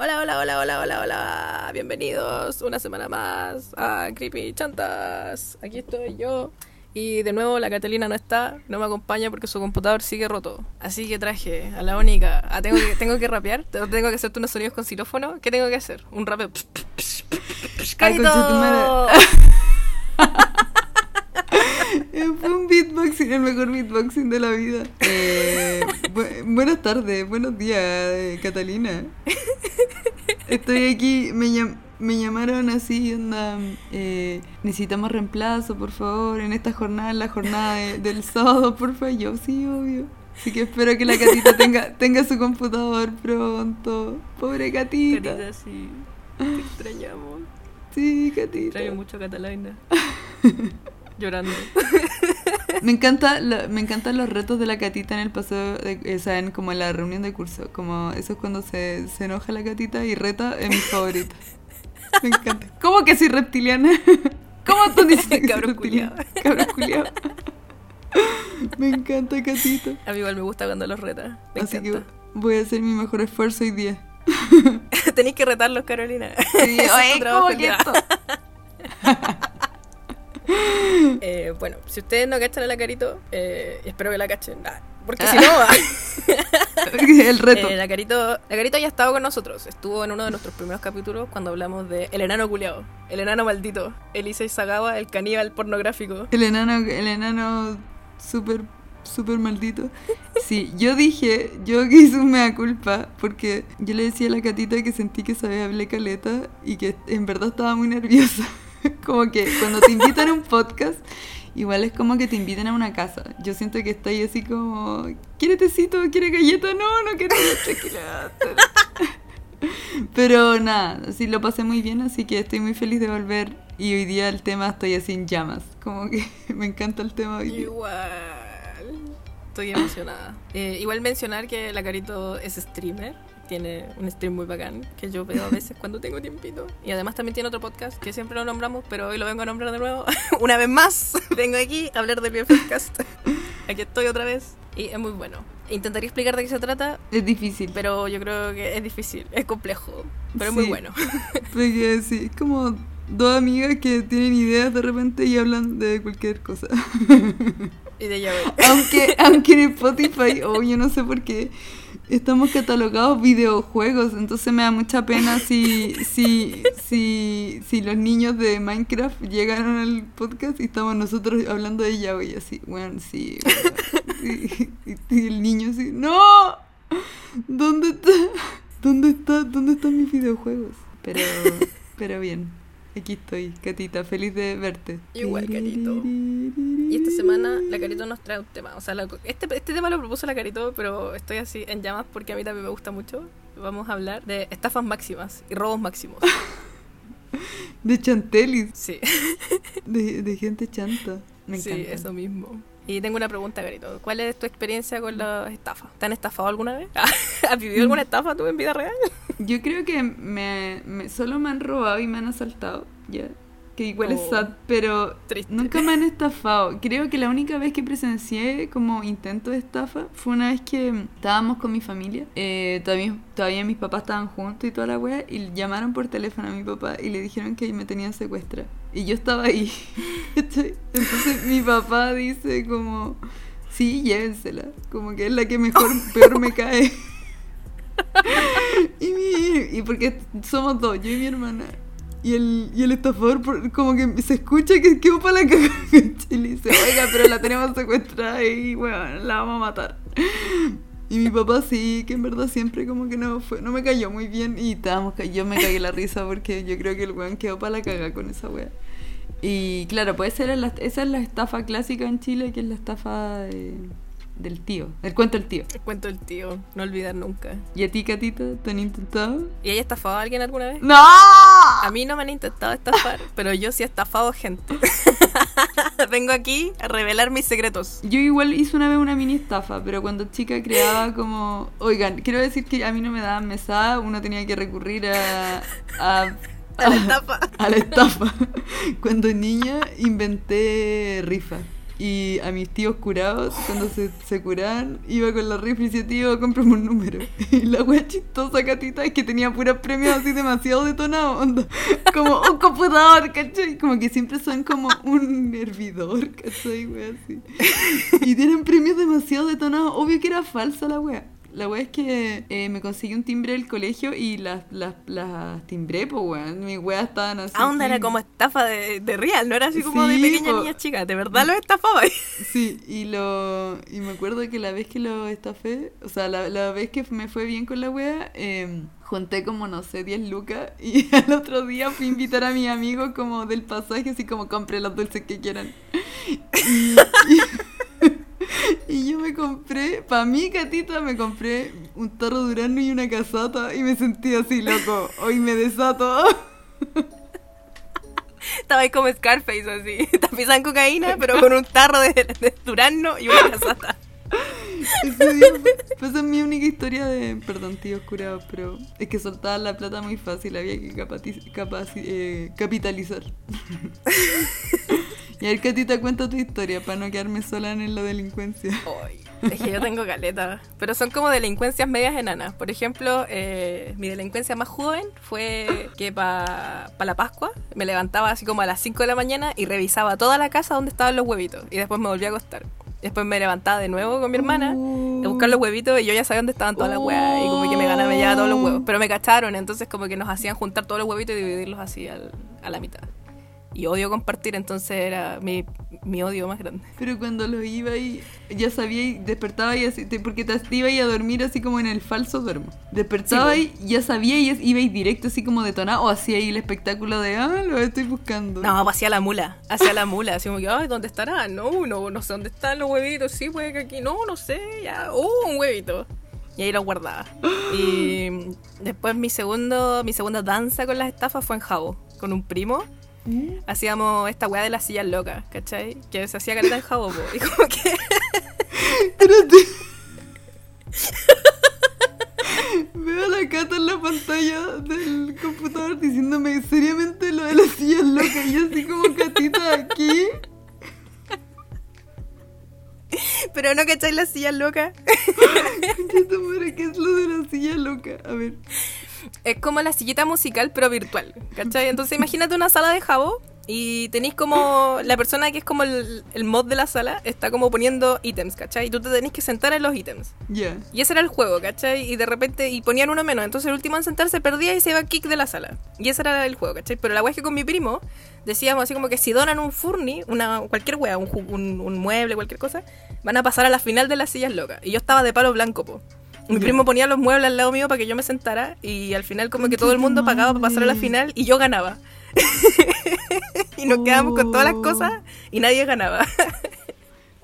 Hola, hola, hola, hola, hola, hola. Bienvenidos una semana más a Creepy Chantas. Aquí estoy yo. Y de nuevo la Catalina no está, no me acompaña porque su computador sigue roto. Así que traje a la única. Ah, tengo que, tengo que rapear, tengo que hacerte unos sonidos con xilófono. ¿Qué tengo que hacer? Un rapeo. ¡Carito! concha tu madre. Eh, Fue un beatboxing, el mejor beatboxing de la vida. Eh, bu- buenas tardes, buenos días, eh, Catalina. Estoy aquí, me, llam- me llamaron así, onda, eh, necesitamos reemplazo, por favor, en esta jornada, en la jornada de- del sábado, por favor. Yo, sí, obvio. Así que espero que la Catita tenga, tenga su computador pronto. Pobre Catita. Carita, sí. Te extrañamos. Sí, Catita. Extraño mucho a Catalina. Llorando. Me encanta, la- me encantan los retos de la catita en el paseo, de, o sea, en como en la reunión de curso. Como eso es cuando se, se enoja la catita y reta es mi favorita. Me encanta. ¿Cómo que soy reptiliana? ¿Cómo tú dices que soy Cabrón reptiliana? Cabrón culiao. Me encanta catita. A mí igual me gusta cuando los reta. Me Así que voy a hacer mi mejor esfuerzo hoy día. Tenéis que retarlos, Carolina. Sí, es oye, trabajo ¿cómo el que esto? Eh, bueno, si ustedes no cachan a la Carito, eh, espero que la cachen. Ah, porque Ah. si no, El reto. eh, la, Carito, la Carito ya ha estado con nosotros. Estuvo en uno de nuestros primeros capítulos cuando hablamos de El enano culiao, el enano maldito, Elisa Sagawa, el caníbal pornográfico. El enano, el enano súper, súper maldito. Sí, yo dije, yo que hice un mea culpa, porque yo le decía a la catita que sentí que sabía hablar caleta y que en verdad estaba muy nerviosa. Como que cuando te invitan a un podcast, igual es como que te invitan a una casa. Yo siento que ahí así como, ¿quiere tecito? ¿Quiere galleta? No, no quiero. Pero nada, sí lo pasé muy bien, así que estoy muy feliz de volver. Y hoy día el tema estoy así en llamas. Como que me encanta el tema hoy día. Igual. Estoy emocionada. Eh, igual mencionar que la Carito es streamer. Tiene un stream muy bacán que yo veo a veces cuando tengo tiempito. Y además también tiene otro podcast que siempre lo nombramos, pero hoy lo vengo a nombrar de nuevo. Una vez más, vengo aquí a hablar de mi podcast. Aquí estoy otra vez y es muy bueno. Intentaré explicar de qué se trata, Es difícil. pero yo creo que es difícil, es complejo, pero es muy Sí. bueno. Porque sí, es como dos amigas que tienen ideas de repente y hablan de cualquier cosa. Y de voy. aunque, aunque en Spotify, o yo no sé por qué, estamos catalogados videojuegos, entonces me da mucha pena si, si, si, si los niños de Minecraft llegaron al podcast y estamos nosotros hablando de ella y así, bueno, sí, bueno, sí. Y, y el niño así, ¡no! ¿Dónde está? ¿Dónde está? ¿Dónde están mis videojuegos? Pero, pero bien, aquí estoy, Catita, feliz de verte. Igual, Catito. Y esta semana la Carito nos trae un tema. O sea, la- este, este tema lo propuso la Carito, pero estoy así en llamas porque a mí también me gusta mucho. Vamos a hablar de estafas máximas y robos máximos. De Chantelis. Sí, De, de gente chanta. Me sí, encanta. eso mismo. Y tengo una pregunta, Carito. ¿Cuál es tu experiencia con las estafas? ¿Te han estafado alguna vez? ¿Has vivido alguna estafa tú en vida real? Yo creo que me, me- solo me han robado y me han asaltado, ya. Que igual es Oh. sad, pero Triste. nunca me han estafado. Creo que la única vez que presencié como intento de estafa fue una vez que estábamos con mi familia. Eh, todavía, todavía mis papás estaban juntos y toda la wea. Y llamaron por teléfono a mi papá y le dijeron que me tenían secuestra. Y yo estaba ahí. Entonces mi papá dice como, sí, llévensela. Como que es la que mejor, peor me cae. y, mi, y porque somos dos, yo y mi hermana. Y el, y el estafador como que se escucha que quedó para la caga. Y le dice, oiga, pero la tenemos secuestrada y bueno, la vamos a matar. Y mi papá sí, que en verdad siempre como que no fue, no me cayó muy bien y estábamos, yo me cagué la risa porque yo creo que el weón quedó para la caga con esa wea. Y claro, esa, era la, esa es la estafa clásica en Chile, que es la estafa de- del tío, el cuento del tío. El cuento del tío, no olvidar nunca. ¿Y a ti, Catita, te han intentado? ¿Y hay estafado a alguien alguna vez? ¡No! A mí no me han intentado estafar, pero yo sí he estafado gente. Vengo aquí a revelar mis secretos. Yo igual hice una vez una mini estafa, pero cuando chica creaba como... Oigan, quiero decir que a mí no me daban mesada, uno tenía que recurrir a... a A la estafa. a la estafa. Cuando niña inventé rifa. Y a mis tíos curados, cuando se, se curaban, iba con la rifle y decía, tío, cómprame un número. Y la wea chistosa, Catita, es que tenía puras premios así demasiado detonados, como un computador, ¿cachai? Como que siempre son como un hervidor, ¿cachai? Wea así. Y tienen premios demasiado detonados, obvio que era falsa la wea. La wea es que eh, me conseguí un timbre del colegio y las, las, las timbré, pues weón. Mis weas estaban así. Ah, onda era como estafa de, de real, no era así como de pequeña po. niña chica, de verdad lo estafaba. Sí, y lo y me acuerdo que la vez que lo estafé, o sea, la, la vez que me fue bien con la wea, eh, junté como, no sé, 10 lucas y al otro día fui a invitar a mis amigos como del pasaje, así como compre los dulces que quieran. Y, y- y yo me compré, para mí, Catita, me compré un tarro de Urano y una casata y me sentí así, loco, hoy me desato. Estaba ahí como Scarface así, tapizada en cocaína, pero con un tarro de, de durazno y una casata. Pues esa es mi única historia de, perdón, tíos curados, pero es que soltaban la plata muy fácil, había que capati- capaci- eh, capitalizar. Y a ver, Catita, cuenta tu historia para no quedarme sola en la delincuencia. Ay, es que yo tengo caleta, pero son como delincuencias medias enanas. Por ejemplo, eh, mi delincuencia más joven fue que para la Pascua me levantaba así como a las 5 de la mañana y revisaba toda la casa donde estaban los huevitos y después me volvía a acostar. Después me levantaba de nuevo con mi hermana a buscar los huevitos y yo ya sabía dónde estaban todas las huevas y como que me ganaba, llevaba todos los huevos. Pero me cacharon, entonces como que nos hacían juntar todos los huevitos y dividirlos así al- a la mitad. Y odio compartir, entonces era mi, mi odio más grande. Pero cuando lo iba y ya sabía y despertaba y así, te- porque te iba a dormir así como en el falso duermo. Despertaba Sí, y ya sabía y iba y directo así como detonado o hacía ahí el espectáculo de, ah, lo estoy buscando. No, pues hacía la mula, hacía la mula, así como que, ay, ¿dónde estará? No, no, no sé dónde están los huevitos, sí, puede que aquí, no, no sé, ya, oh, un huevito. Y ahí los guardaba. Y después mi segundo, mi segunda danza con las estafas fue en Jabo, con un primo. Mm. Hacíamos esta weá de las sillas locas, ¿cachai? Que se hacía caleta en Jabo, po. Y como que Espérate. Veo a la Cata en la pantalla del computador diciéndome seriamente lo de las sillas locas y así como Catita aquí. Pero no cachai las sillas locas. Concha tu madre, ¿qué es lo de la silla loca? A ver. Es como la sillita musical, pero virtual. ¿Cachai? Entonces imagínate una sala de jabo y tenéis como la persona que es como el, el mod de la sala está como poniendo ítems, ¿cachai? Y tú te tenés que sentar en los ítems. Ya. Y ese era el juego, ¿cachai? Y de repente, y ponían uno menos. Entonces el último en sentarse perdía y se iba kick de la sala. Y ese era el juego, ¿cachai? Pero la wea es que con mi primo decíamos así como que si donan un furni, una, cualquier wea, un, un, un mueble, cualquier cosa, van a pasar a la final de las sillas locas. Y yo estaba de palo blanco, po. Mi primo ponía los muebles al lado mío para que yo me sentara y al final como que todo el mundo pagaba para pasar a la final y yo ganaba. y nos quedamos con todas las Oh. cosas y nadie ganaba.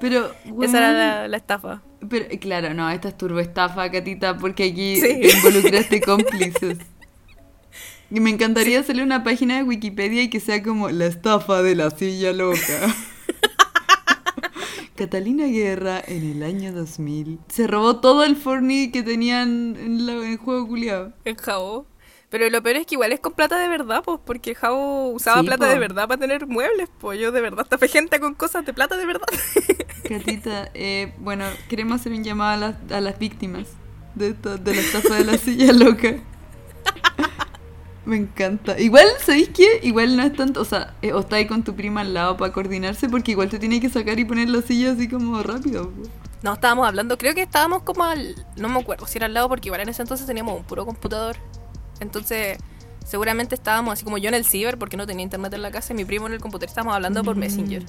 Pero, Esa era la, la estafa. Pero, eh, claro, no, esta es turboestafa, Catita, porque aquí Sí. te involucraste cómplices. Y me encantaría hacerle una página de Wikipedia y que sea como la estafa de la silla loca. Catalina Guerra en el año 2000 se robó todo el Fortnite que tenían en, la- en el juego culiado. En Jabo. Pero lo peor es que igual es con plata de verdad, pues, porque Jabo usaba Sí, plata po. de verdad para tener muebles, pues yo de verdad estafé gente con cosas de plata de verdad. Catita, eh, bueno, queremos hacer un llamado a las, a las víctimas de, de la estafa de la silla loca. Me encanta. Igual, ¿sabéis qué? Igual no es tanto, o sea, eh, o está ahí con tu prima al lado para coordinarse porque igual te tiene que sacar y poner la silla así como rápido. po. No, estábamos hablando, creo que estábamos como al... No me acuerdo si era al lado, porque igual en ese entonces teníamos un puro computador. Entonces, seguramente estábamos así como yo en el ciber, porque no tenía internet en la casa, y mi primo en el computador. Estábamos hablando por Mm. Messenger.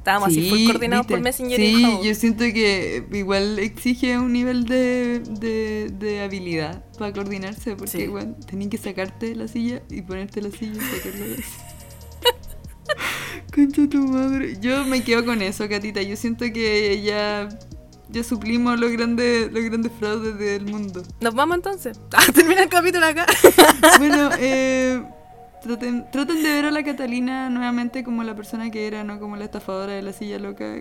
Estábamos así full Sí, coordinados por ¿viste? Messenger y Sí, yo siento que igual exige un nivel de, de, de habilidad para coordinarse porque, Sí. bueno, tenías que sacarte la silla y ponerte la silla y sacarla de la silla. Concha tu madre. Yo me quedo con eso, Catita. Yo siento que ya, ya suplimos los grandes, los grandes fraudes del mundo. Nos vamos entonces. Ah, termina el capítulo acá. Bueno, eh, traten, traten de ver a la Catalina nuevamente como la persona que era, no como la estafadora de la silla loca.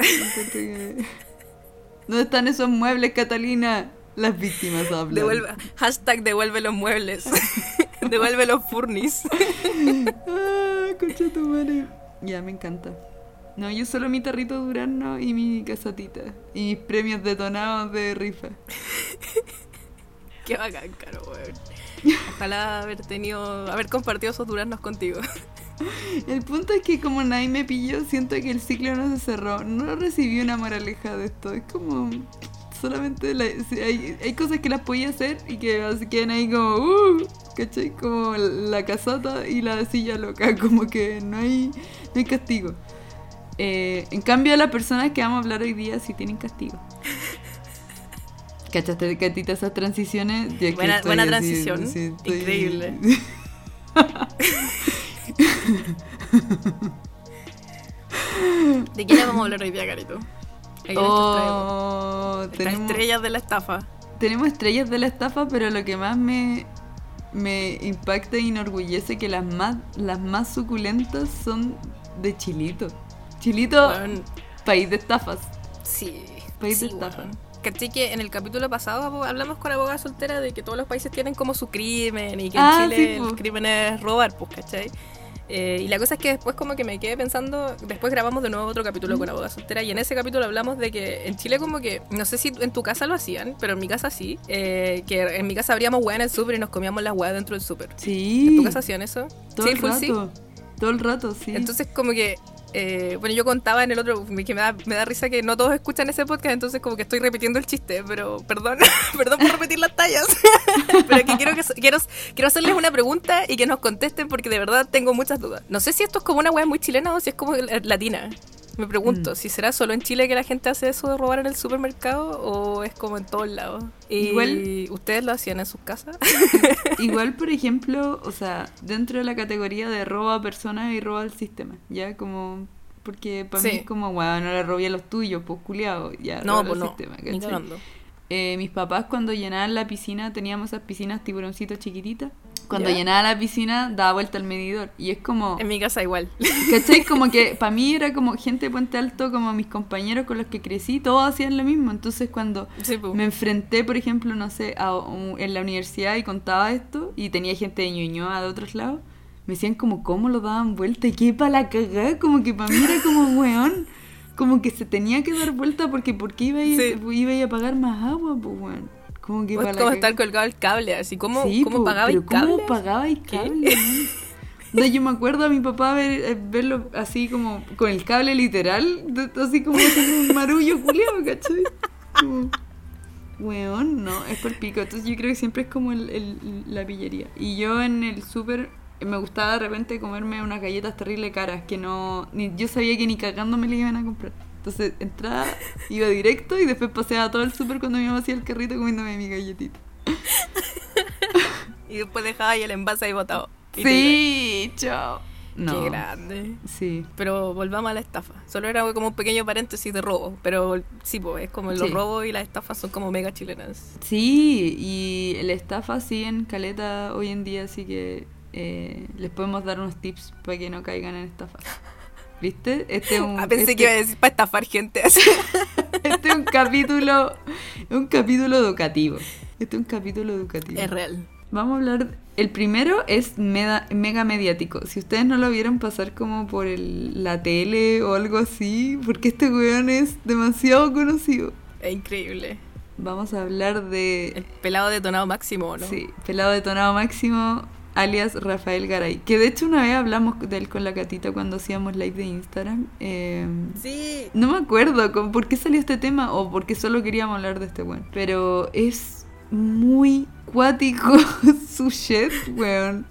que ¿Dónde están esos muebles, Catalina? Las víctimas hablan. Devuelve, hashtag devuelve los muebles. devuelve los furnis. Ah, concha tu madre. Ya, me encanta. No, yo solo mi tarrito durazno y mi casatita. Y mis premios detonados de rifa. Qué bacán, caro, weón. Ojalá haber tenido, haber compartido esos duraznos contigo. El punto es que como nadie me pilló, siento que el ciclo no se cerró. No recibí una moraleja de esto. Es como... Solamente la- hay, hay cosas que las podía hacer y que así quedan ahí como... Uh, ¿Cachai? Como la casata y la silla loca. Como que no hay, no hay castigo. Eh, en cambio, las personas que vamos a hablar hoy día sí tienen castigo. ¿Cachaste, Catita, esas transiciones? Buena- buena así, transición. estoy- Increíble. ¿De quién vamos a hablar hoy día, Carito? Oh, tenemos, estrellas de la estafa. tenemos estrellas de la estafa, pero lo que más me, me impacta e enorgullece que las más, las más suculentas son de Chilito. Chilito, país de estafas. sí. País de sí, estafa. Caché que en el capítulo pasado hablamos con abogada soltera de que todos los países tienen como su crimen y que Ah, en sí, Chile po. el crimen es robar, pues, ¿cachai? Eh, y la cosa es que después como que me quedé pensando, después grabamos de nuevo otro capítulo con abogada soltera y en ese capítulo hablamos de que en Chile como que, no sé si en tu casa lo hacían, pero en mi casa sí, eh, que en mi casa abríamos hueá en el súper y nos comíamos las hueá dentro del súper. Sí. ¿En tu casa hacían eso? Todo sí, el sí. rato. Todo el rato, sí. Entonces como que, eh, bueno, yo contaba en el otro, que me da, me da risa que no todos escuchan ese podcast, entonces como que estoy repitiendo el chiste, pero perdón, perdón por repetir las tallas, pero que quiero, que quiero, quiero hacerles una pregunta y que nos contesten porque de verdad tengo muchas dudas. No sé si esto es como una wea muy chilena o si es como latina. Me pregunto, Mm. si será solo en Chile que la gente hace eso de robar en el supermercado o es como en todos lados. Y Igual- ¿Ustedes lo hacían en sus casas? Igual, por ejemplo, o sea, dentro de la categoría de robo a personas y robo al sistema, ya como... Porque para mí Sí. es como, bueno, no le robé a los tuyos, pues culiado, ya no, pues no, sistema. Eh, mis papás cuando llenaban la piscina, teníamos esas piscinas tiburoncitos chiquititas, cuando llenaba la piscina daba vuelta al medidor y es como... En mi casa igual. ¿Cachai? Como que para mí era como gente de Puente Alto, como mis compañeros con los que crecí, todos hacían lo mismo. Entonces cuando Sí, me enfrenté, por ejemplo, no sé, a un- en la universidad y contaba esto, y tenía gente de Ñuñoa de otros lados, me decían como cómo lo daban vuelta y qué para la cagada, como que para mí era como weón, como que se tenía que dar vuelta porque porque iba a, ir- Sí. iba a ir a pagar más agua, pues weón. Como que para como estar colgado el cable, así como Sí, ¿cómo po, pagaba el cable? ¿Cómo pagaba el cable? No, yo me acuerdo a mi papá ver, eh, verlo así como con el cable literal, así como un marullo culiado, ¿cachai? Como, weón, no, es por pico. Entonces yo creo que siempre es como el, el- la pillería. Y yo en el súper eh, me gustaba de repente comerme unas galletas terrible caras que no. Ni, yo sabía que ni cagando me las iban a comprar. Entonces entraba, iba directo y después paseaba todo el súper cuando mi mamá hacía el carrito comiéndome mi galletita. Y después dejaba ahí el envase ahí botado. Y Sí, chao. No. Qué grande. Sí. Pero volvamos a la estafa. Solo era como un pequeño paréntesis de robo. Pero sí, pues es como los Sí. robos y las estafas son como mega chilenas. Sí, y la estafa sí en caleta hoy en día, así que eh, les podemos dar unos tips para que no caigan en estafas. ¿Viste? Este es un, Ah, pensé este- que iba a decir para estafar gente así. este es un capítulo, un capítulo educativo. Este es un capítulo educativo. es real. Vamos a hablar. El primero es meda- mega mediático. Si ustedes no lo vieron pasar como por el- la tele o algo así, porque este weón es demasiado conocido. Es increíble. Vamos a hablar de. El pelado detonado máximo, ¿no? Sí, pelado detonado máximo, alias Rafael Garay. Que de hecho una vez hablamos de él con la catita cuando hacíamos live de Instagram. Eh, Sí. no me acuerdo con- por qué salió este tema o por qué solo queríamos hablar de este weón. Pero es muy cuático su shit, weón.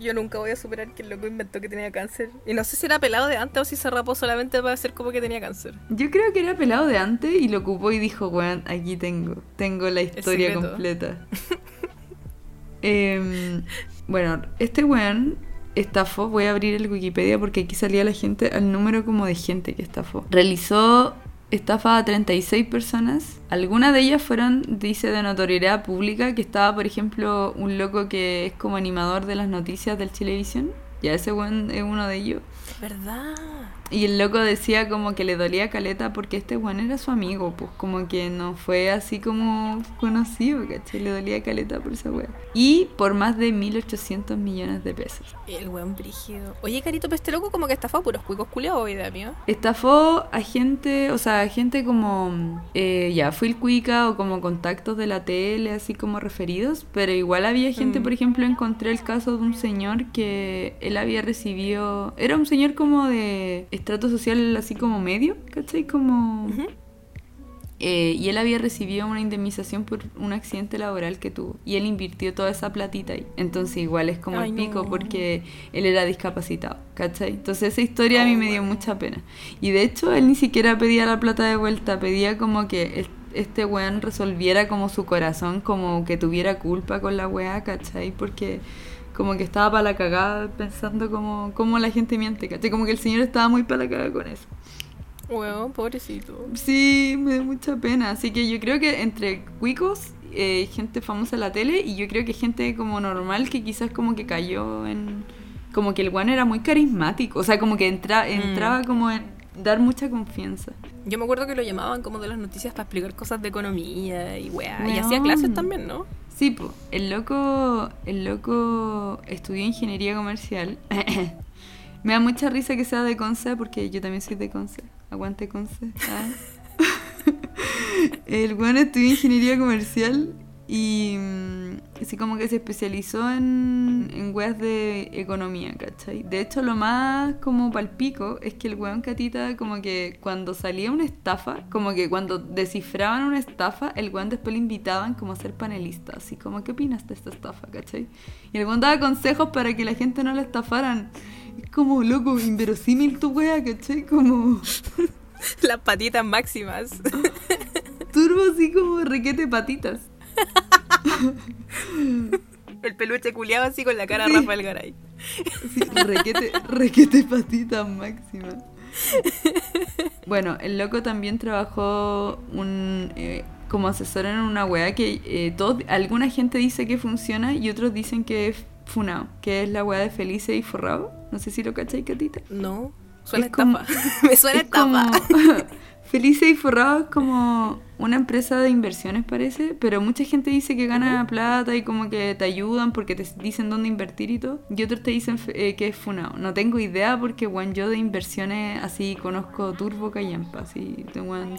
Yo nunca voy a superar que el loco inventó que tenía cáncer. Y no sé si era pelado de antes o si se rapó solamente para hacer como que tenía cáncer. Yo creo que era pelado de antes y lo ocupó y dijo, weón, aquí tengo, tengo la historia completa. Em, bueno, este weón estafó, voy a abrir el Wikipedia porque aquí salía la gente, al número como de gente que estafó. Realizó estafa a 36 personas. Algunas de ellas fueron, dice, de notoriedad pública, que estaba, por ejemplo, un loco que es como animador de las noticias del Chilevisión. Ya ese weón es uno de ellos. ¿Verdad? Y el loco decía como que le dolía caleta porque este Juan era su amigo, pues como que no fue así como conocido, ¿cachai? Le dolía caleta por esa wea. Y por más de 1.800 millones de pesos. El weón brígido. Oye, Carito, pero este loco como que estafó a puros cuicos culiados hoy amigo. Estafó a gente, o sea, a gente como, eh, ya, fue el cuica o como contactos de la tele, así como referidos, pero igual había gente, Mm. por ejemplo, encontré el caso de un señor que él había recibido, era un señor como de estrato social así como medio, ¿cachai? Como... Eh, y él había recibido una indemnización por un accidente laboral que tuvo. Y él invirtió toda esa platita ahí. Entonces igual es como Ay, el pico no. porque él era discapacitado, ¿cachai? Entonces esa historia a mí Oh, me dio mucha pena. Y de hecho él ni siquiera pedía la plata de vuelta, pedía como que es- este weón resolviera como su corazón, como que tuviera culpa con la weá, ¿cachai? Porque como que estaba para la cagada pensando como, como la gente miente, ¿cachai? Como que el señor estaba muy para la cagada con eso. Weón, pobrecito. Sí, me da mucha pena. Así que yo creo que entre cuicos, eh, gente famosa en la tele y yo creo que gente como normal que quizás como que cayó en... Como que el guano era muy carismático. O sea, como que entra, Mm. entraba como en dar mucha confianza. Yo me acuerdo que lo llamaban como de las noticias para explicar cosas de economía y weá. Y Weón. hacía clases también, ¿no? Sí, po, el loco, el loco estudió ingeniería comercial. me da mucha risa que sea de Conce porque yo también soy de Conce. Aguante Conce. Ah. el bueno estudió ingeniería comercial y mm, así como que se especializó en, en weas de economía, ¿cachai? De hecho, lo más como palpico es que el weón catita como que cuando salía una estafa, como que cuando descifraban una estafa, el weón después le invitaban como a ser panelista, así como, ¿qué opinas de esta estafa, cachai? Y el weón daba consejos para que la gente no la estafaran. Es como, loco, inverosímil tu wea, ¿cachai? Como Las patitas máximas. turbo así como requete patitas. El peluche culiado así con la cara Sí. de Rafael Garay. Sí, requete, requete patita máxima. Bueno, el loco también trabajó un, eh, como asesor en una wea que eh, todos, alguna gente dice que funciona y otros dicen que es funao, que es la wea de Felice y Forrado. No sé si lo cachai, Catita. No, suena Es como-. Me suena Es como- estafa. Felice y Forrado es como una empresa de inversiones, parece, pero mucha gente dice que gana plata y como que te ayudan porque te dicen dónde invertir y todo. Y otros te dicen eh, que es Funao. No tengo idea porque, bueno, yo de inversiones así conozco Turbo Callampa, así,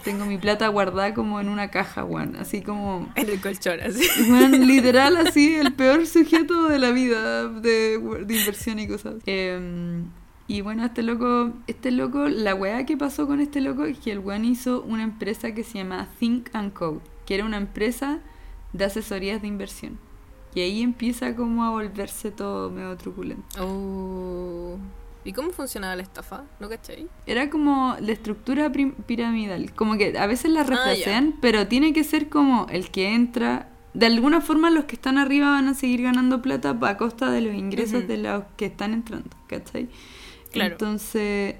tengo mi plata guardada como en una caja, weón, así como... En el colchón, así. Weón, literal, así, el peor sujeto de la vida de, de inversión y cosas. Em, y bueno, este loco, este loco, la weá que pasó con este loco es que el weón hizo una empresa que se llama Think and Code, que era una empresa de asesorías de inversión. Y ahí empieza como a volverse todo medio truculento. Oh. ¿Y cómo funcionaba la estafa? ¿No cachai? Era como la estructura piramidal. Como que a veces la Ah, refrasean, pero tiene que ser como el que entra. De alguna forma los que están arriba van a seguir ganando plata a costa de los ingresos de los que están entrando, ¿cachai? Claro. Entonces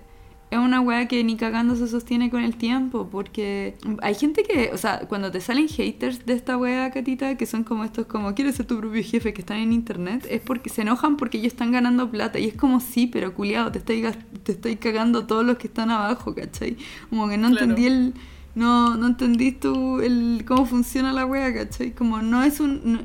es una weá que ni cagando se sostiene con el tiempo, porque hay gente que, o sea, cuando te salen haters de esta weá, Catita, que son como estos, como, ¿quieres ser tu propio jefe? que están en internet, es porque se enojan porque ellos están ganando plata. Y es como, sí, pero culiado, te estoy, te estoy cagando todos los que están abajo, ¿cachai? Como que no Claro. entendí el... No, no entendí tú el, cómo funciona la wea, ¿cachai? Como no es un... No,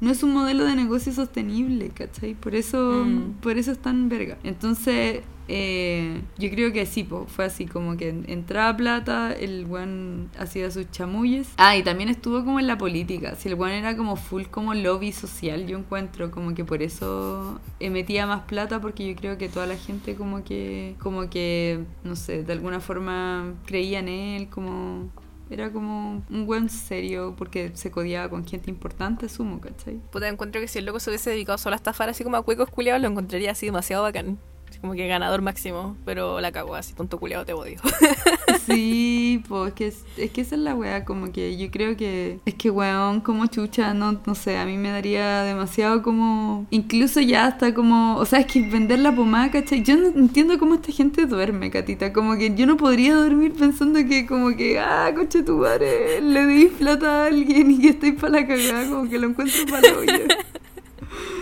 no es un modelo de negocio sostenible, ¿cachai? Por eso, Mm. por eso es tan verga. Entonces, eh, yo creo que sí, po, fue así, como que entraba plata, el buen hacía sus chamulles. Ah, y también estuvo como en la política. Si el buen era como full como lobby social, yo encuentro como que por eso eh, metía más plata, porque yo creo que toda la gente como que, como que, no sé, de alguna forma creía en él, como... Era como un buen serio porque se codiaba con gente importante, sumo, ¿cachai? Puta, encuentro que si el loco se hubiese dedicado solo a estafar así como a cuecos culiados, lo encontraría así demasiado bacán. Como que ganador máximo, pero la cagó así, tonto culiado, te odio. Sí, pues es que, es, es que esa es la weá, como que yo creo que es que weón, como chucha, no, no sé, a mí me daría demasiado como, incluso ya hasta como, o sea, es que vender la pomada, ¿cachai? Yo no entiendo cómo esta gente duerme, Catita, como que yo no podría dormir pensando que como que, ah, coche tu madre, le di plata a alguien y que estoy para la cagada, como que lo encuentro para olla.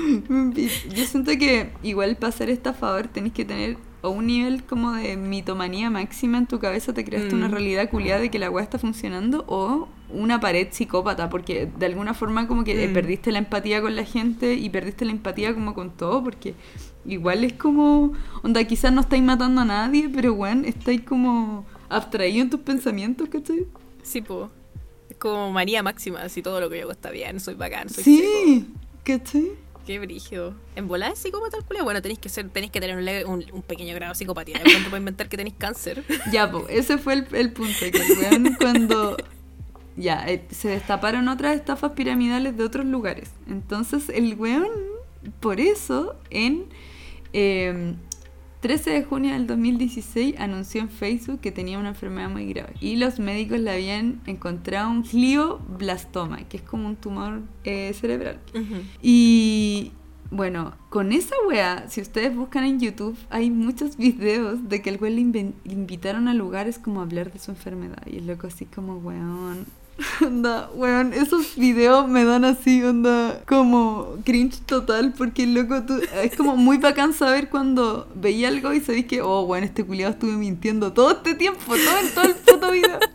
Yo siento que igual para ser estafador tenéis que tener a un nivel como de mitomanía máxima en tu cabeza, te creaste una Mm. realidad culiada de que la weá está funcionando, o una pared psicópata, porque de alguna forma como que eh, Mm. perdiste la empatía con la gente y perdiste la empatía como con todo, porque igual es como, onda, quizás no estáis matando a nadie, pero weón, estáis como abstraído en tus pensamientos, ¿cachai? Sí, po. Es como María Máxima, así todo lo que yo hago está bien, soy bacán, soy seco. Sí, ¿cachai? Qué brígido. En volar es psicópata el? Bueno, tenéis que ser, tenéis que tener un, pequeño grado de psicopatía. De pronto para inventar que tenéis cáncer. Ya, pues, ese fue el, el punto, que el weón cuando... Ya, eh, se destaparon otras estafas piramidales de otros lugares. Entonces el weón, por eso, en eh, 13 de junio del 2016 anunció en Facebook que tenía una enfermedad muy grave. Y los médicos le habían encontrado un glioblastoma, que es como un tumor eh, cerebral. Y bueno, con esa wea, si ustedes buscan en YouTube, hay muchos videos de que el inven- le invitaron a lugares como a hablar de su enfermedad. Y el loco así como, weón. Onda, weón, esos videos me dan así, onda, como cringe total, porque el loco, tú- es como muy bacán saber cuando veía algo y sabéis que, oh, weón, este culiado estuve mintiendo todo este tiempo, todo el, todo el puto video.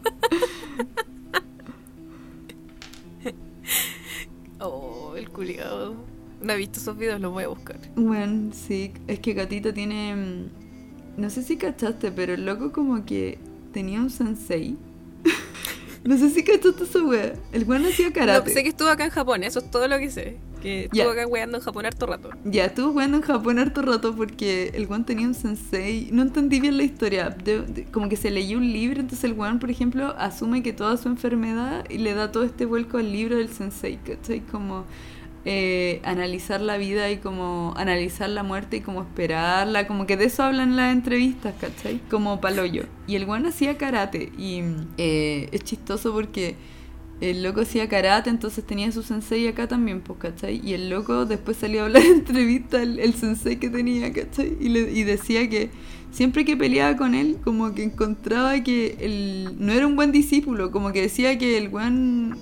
Oh, el culiado. No he visto esos videos, los voy a buscar. Bueno, sí, es que Gatita tiene. mm, No sé si cachaste, pero el loco como que tenía un sensei. no sé si cachaste esa wea. El weón hacía No, karate. sé que estuvo acá en Japón, eso es todo lo que sé. Que estuvo acá weando en Japón harto rato. Ya, estuvo jugando en Japón harto rato porque el weón tenía un sensei. No entendí bien la historia. de- de- como que se leyó un libro, entonces el weón, por ejemplo, asume que toda su enfermedad y le da todo este vuelco al libro del sensei, ¿cachai? Como eh, analizar la vida y como analizar la muerte y como esperarla. Como que de eso hablan las entrevistas, ¿cachai? Como paloyo. Y el weón hacía karate y eh, es chistoso porque el loco hacía karate, entonces tenía su sensei acá también, pues, ¿cachai? Y el loco después salió a hablar en entrevista el, sensei que tenía, ¿cachai? Y, le, y decía que siempre que peleaba con él, como que encontraba que él no era un buen discípulo, como que decía que el weón...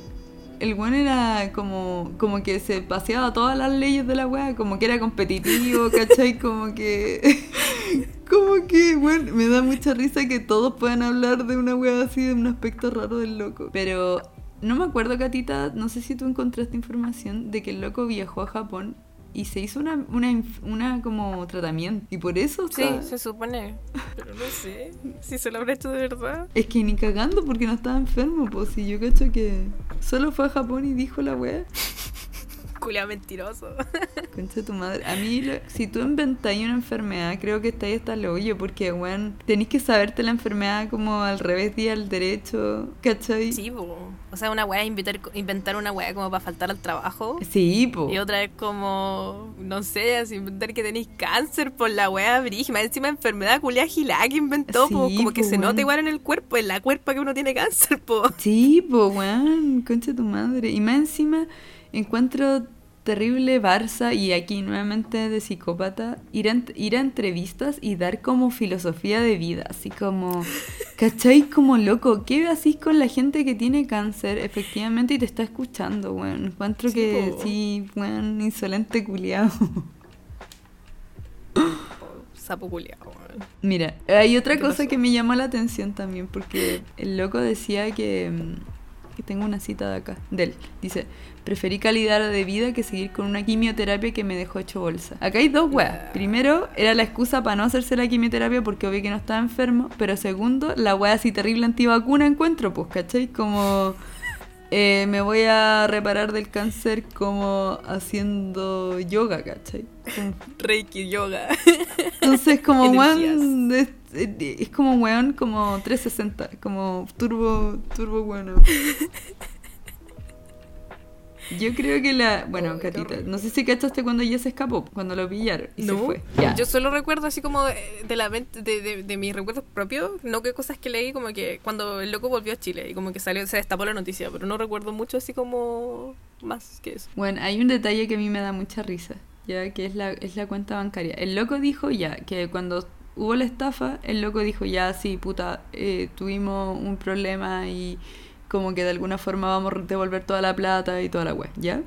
El weón era como, como que se paseaba todas las leyes de la weá, como que era competitivo, ¿cachai? Como que... Como que, bueno, me da mucha risa que todos puedan hablar de una wea así, de un aspecto raro del loco. Pero no me acuerdo, Catita, no sé si tú encontraste información de que el loco viajó a Japón y se hizo una, una, una como tratamiento. Y por eso Sí, está- se supone. Pero no sé si se lo habrá hecho de verdad. Es que ni cagando porque no estaba enfermo, pues si yo cacho que solo fue a Japón y dijo la wea. Culiao mentiroso. Concha tu madre. A mí, lo- si tú inventáis una enfermedad, creo que estáis hasta el hoyo, porque, weón, tenéis que saberte la enfermedad como al revés y al derecho, ¿cachai? Sí, po. O sea, una weá es inventar, inventar una weá como para faltar al trabajo. Sí, po. Y otra es como, no sé, así inventar que tenéis cáncer por la weá brígida. Encima enfermedad culia gilá que inventó, po. Como que se nota igual en el cuerpo, en la cuerpa que uno tiene cáncer, po. Sí, po, weón, concha tu madre. Y más encima encuentro terrible Barça y aquí nuevamente de psicópata ir a, ent- ir a entrevistas y dar como filosofía de vida, así como, ¿cachai? Como loco, ¿qué hacís con la gente que tiene cáncer efectivamente y te está escuchando, weón? Encuentro Sí, que po. sí, weón, insolente culiado. Sapo culiao, weón. Mira, hay otra ¿Qué cosa pasó? que me llamó la atención también, porque el loco decía que, mm, que tengo una cita de acá, de él. Dice, preferí calidad de vida que seguir con una quimioterapia que me dejó hecho bolsa. Acá hay dos weas. Primero, era la excusa para no hacerse la quimioterapia porque obvio que no estaba enfermo, pero segundo, la wea así terrible antivacuna encuentro, pues, ¿cachai? Como... eh, me voy a reparar del cáncer como haciendo yoga, ¿cachai? Como Reiki yoga. entonces, como weón, es, es como weón, como 360, como turbo, turbo bueno. Yo creo que la. Bueno, Catita, no sé si cachaste cuando ella se escapó, cuando lo pillaron y se no, fue. Ya. yo solo recuerdo así como de, de la mente, de, de, de mis recuerdos propios, no que cosas que leí, como que cuando el loco volvió a Chile y como que salió, se destapó la noticia, pero no recuerdo mucho así como más que eso. Bueno, hay un detalle que a mí me da mucha risa, ya que es la, es la cuenta bancaria. El loco dijo ya que cuando hubo la estafa, el loco dijo ya, sí, puta, eh, tuvimos un problema y como que de alguna forma vamos a devolver toda la plata y toda la web, ¿ya?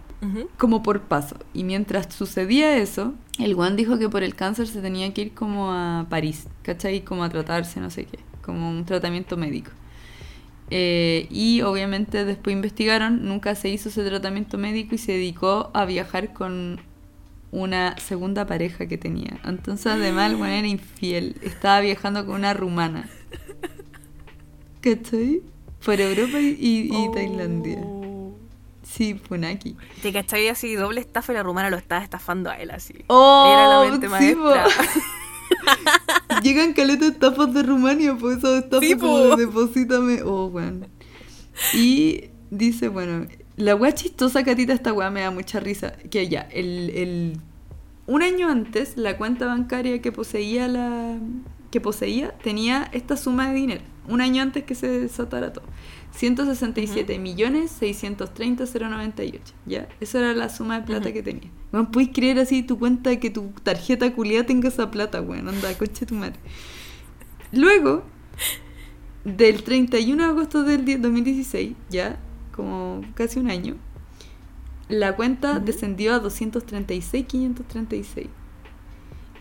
Como por paso. Y mientras sucedía eso, el Juan dijo que por el cáncer se tenía que ir como a París, ¿cachai? Como a tratarse, no sé qué, como un tratamiento médico. Eh, y obviamente después investigaron, nunca se hizo ese tratamiento médico y se dedicó a viajar con una segunda pareja que tenía. Entonces además el Juan era infiel, estaba viajando con una rumana. ¿Cachai? Por Europa y, y- y Tailandia. Oh. Sí, Funaki. Te cachai así, doble estafa y la rumana lo estaba estafando a él así. Oh, Era la mente sí, maestra. Llegan caletas estafas de Rumania, pues esas estafas Sí, como po. de deposítame. Oh, weón. Y dice, bueno, la weá chistosa catita, esta weá me da mucha risa. Que ya, el, el- un año antes, la cuenta bancaria que poseía la. Que poseía tenía esta suma de dinero. Un año antes que se desatara todo. 167 millones 630 098. ¿Ya? Esa era la suma de plata Ujú. que tenía. Weón, ¿puedes creer así tu cuenta que tu tarjeta culiada tenga esa plata, weón? Anda, coche tu madre. Luego, del 31 de agosto del die- 2016, ya, como casi un año, la cuenta Ujú. descendió a 236, 536.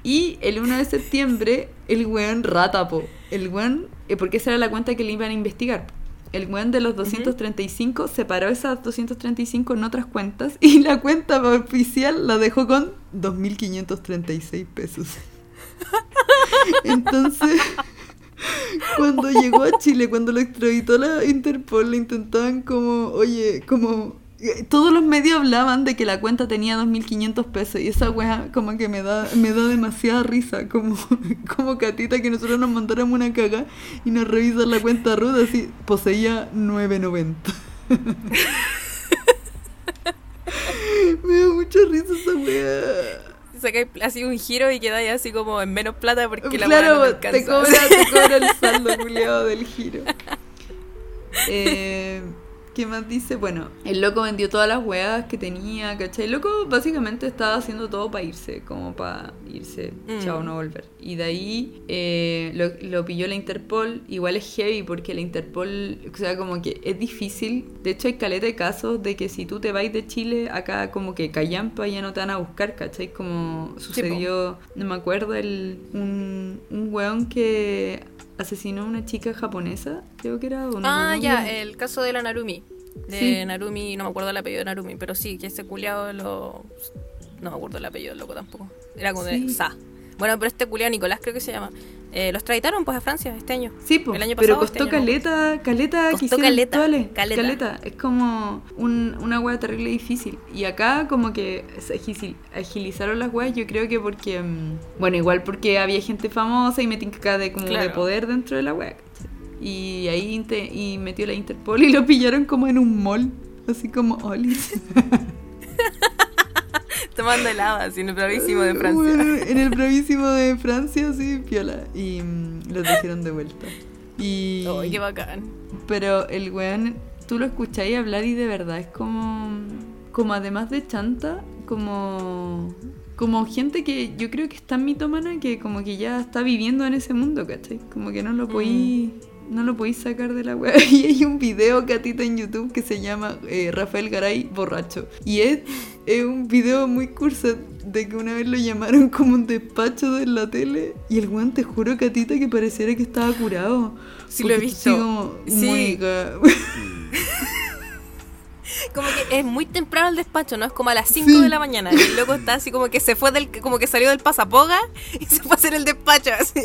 Y el 1 de septiembre, el weón rata, po. El weón, eh, porque esa era la cuenta que le iban a investigar. El weón de los 235 separó esas 235 en otras cuentas y la cuenta oficial la dejó con 2.536 pesos. Entonces, cuando llegó a Chile, cuando lo extraditó la Interpol, le intentaban como, oye, como... eh, Todos los medios hablaban de que la cuenta tenía 2.500 pesos y esa weá como que me da, me da demasiada risa, como, como catita que nosotros nos mandáramos una caga y nos revisan la cuenta ruda así, poseía 9.90. me da mucha risa esa weá. Sacáis así un giro y quedáis así como en menos plata porque la claro, no te te, cobra, te cobra el saldo culiado del giro. Eh, ¿Qué más dice? Bueno, el loco vendió todas las weas que tenía, ¿cachai? El loco básicamente estaba haciendo todo para irse, como para irse, Mm. chao, no volver. Y de ahí eh, lo, lo pilló la Interpol. Igual es heavy porque la Interpol, o sea, como que es difícil. De hecho, hay caleta de casos de que si tú te vas de Chile, acá como que callampa ya no te van a buscar, ¿cachai? Como sucedió, no me acuerdo, el, un, un weón que asesinó a una chica japonesa, creo que era. o no, Ah, no, ya, no. el caso de la Narumi. De Sí. Narumi, no me acuerdo el apellido de Narumi, pero sí, que ese culiado lo. No me acuerdo el apellido del loco tampoco. Era como Sí. de Sa. Bueno, pero este culiado Nicolás creo que se llama. Eh, los extraditaron pues a Francia este año. Sí, po, El año pero pasado, costó este año, ¿no? caleta, caleta Costó caleta, actuales, caleta. Es como un, una wea terrible difícil. Y acá como que agilizaron las weas, yo creo que porque, mm, bueno, igual porque había gente famosa y metí acá de como de Claro. poder dentro de la wea. Y ahí y metió la Interpol y lo pillaron como en un mall. Así como Olis. Tomando helado, así en el bravísimo de Francia. Bueno, en el bravísimo de Francia, sí, piola. Y mm, lo trajeron de vuelta. Y... Qué bacán. Pero el weón, tú lo escucháis hablar y de verdad es como. Como además de chanta, como. Como gente que yo creo que es tan mitomana que como que ya está viviendo en ese mundo, ¿cachai? Como que no lo podéis. No lo podéis sacar de la web. Y hay un video catita en YouTube que se llama eh, Rafael Garay borracho. Y es, es un video muy curso de que una vez lo llamaron como un despacho de la tele. Y el weón, te juro, catita, que pareciera que estaba curado. Sí, lo he visto. como, Sí. Como que es muy temprano el despacho, ¿no? Es como a las 5 Sí. de la mañana. Y el loco está así como que se fue del, como que salió del pasapoga y se fue a hacer el despacho así.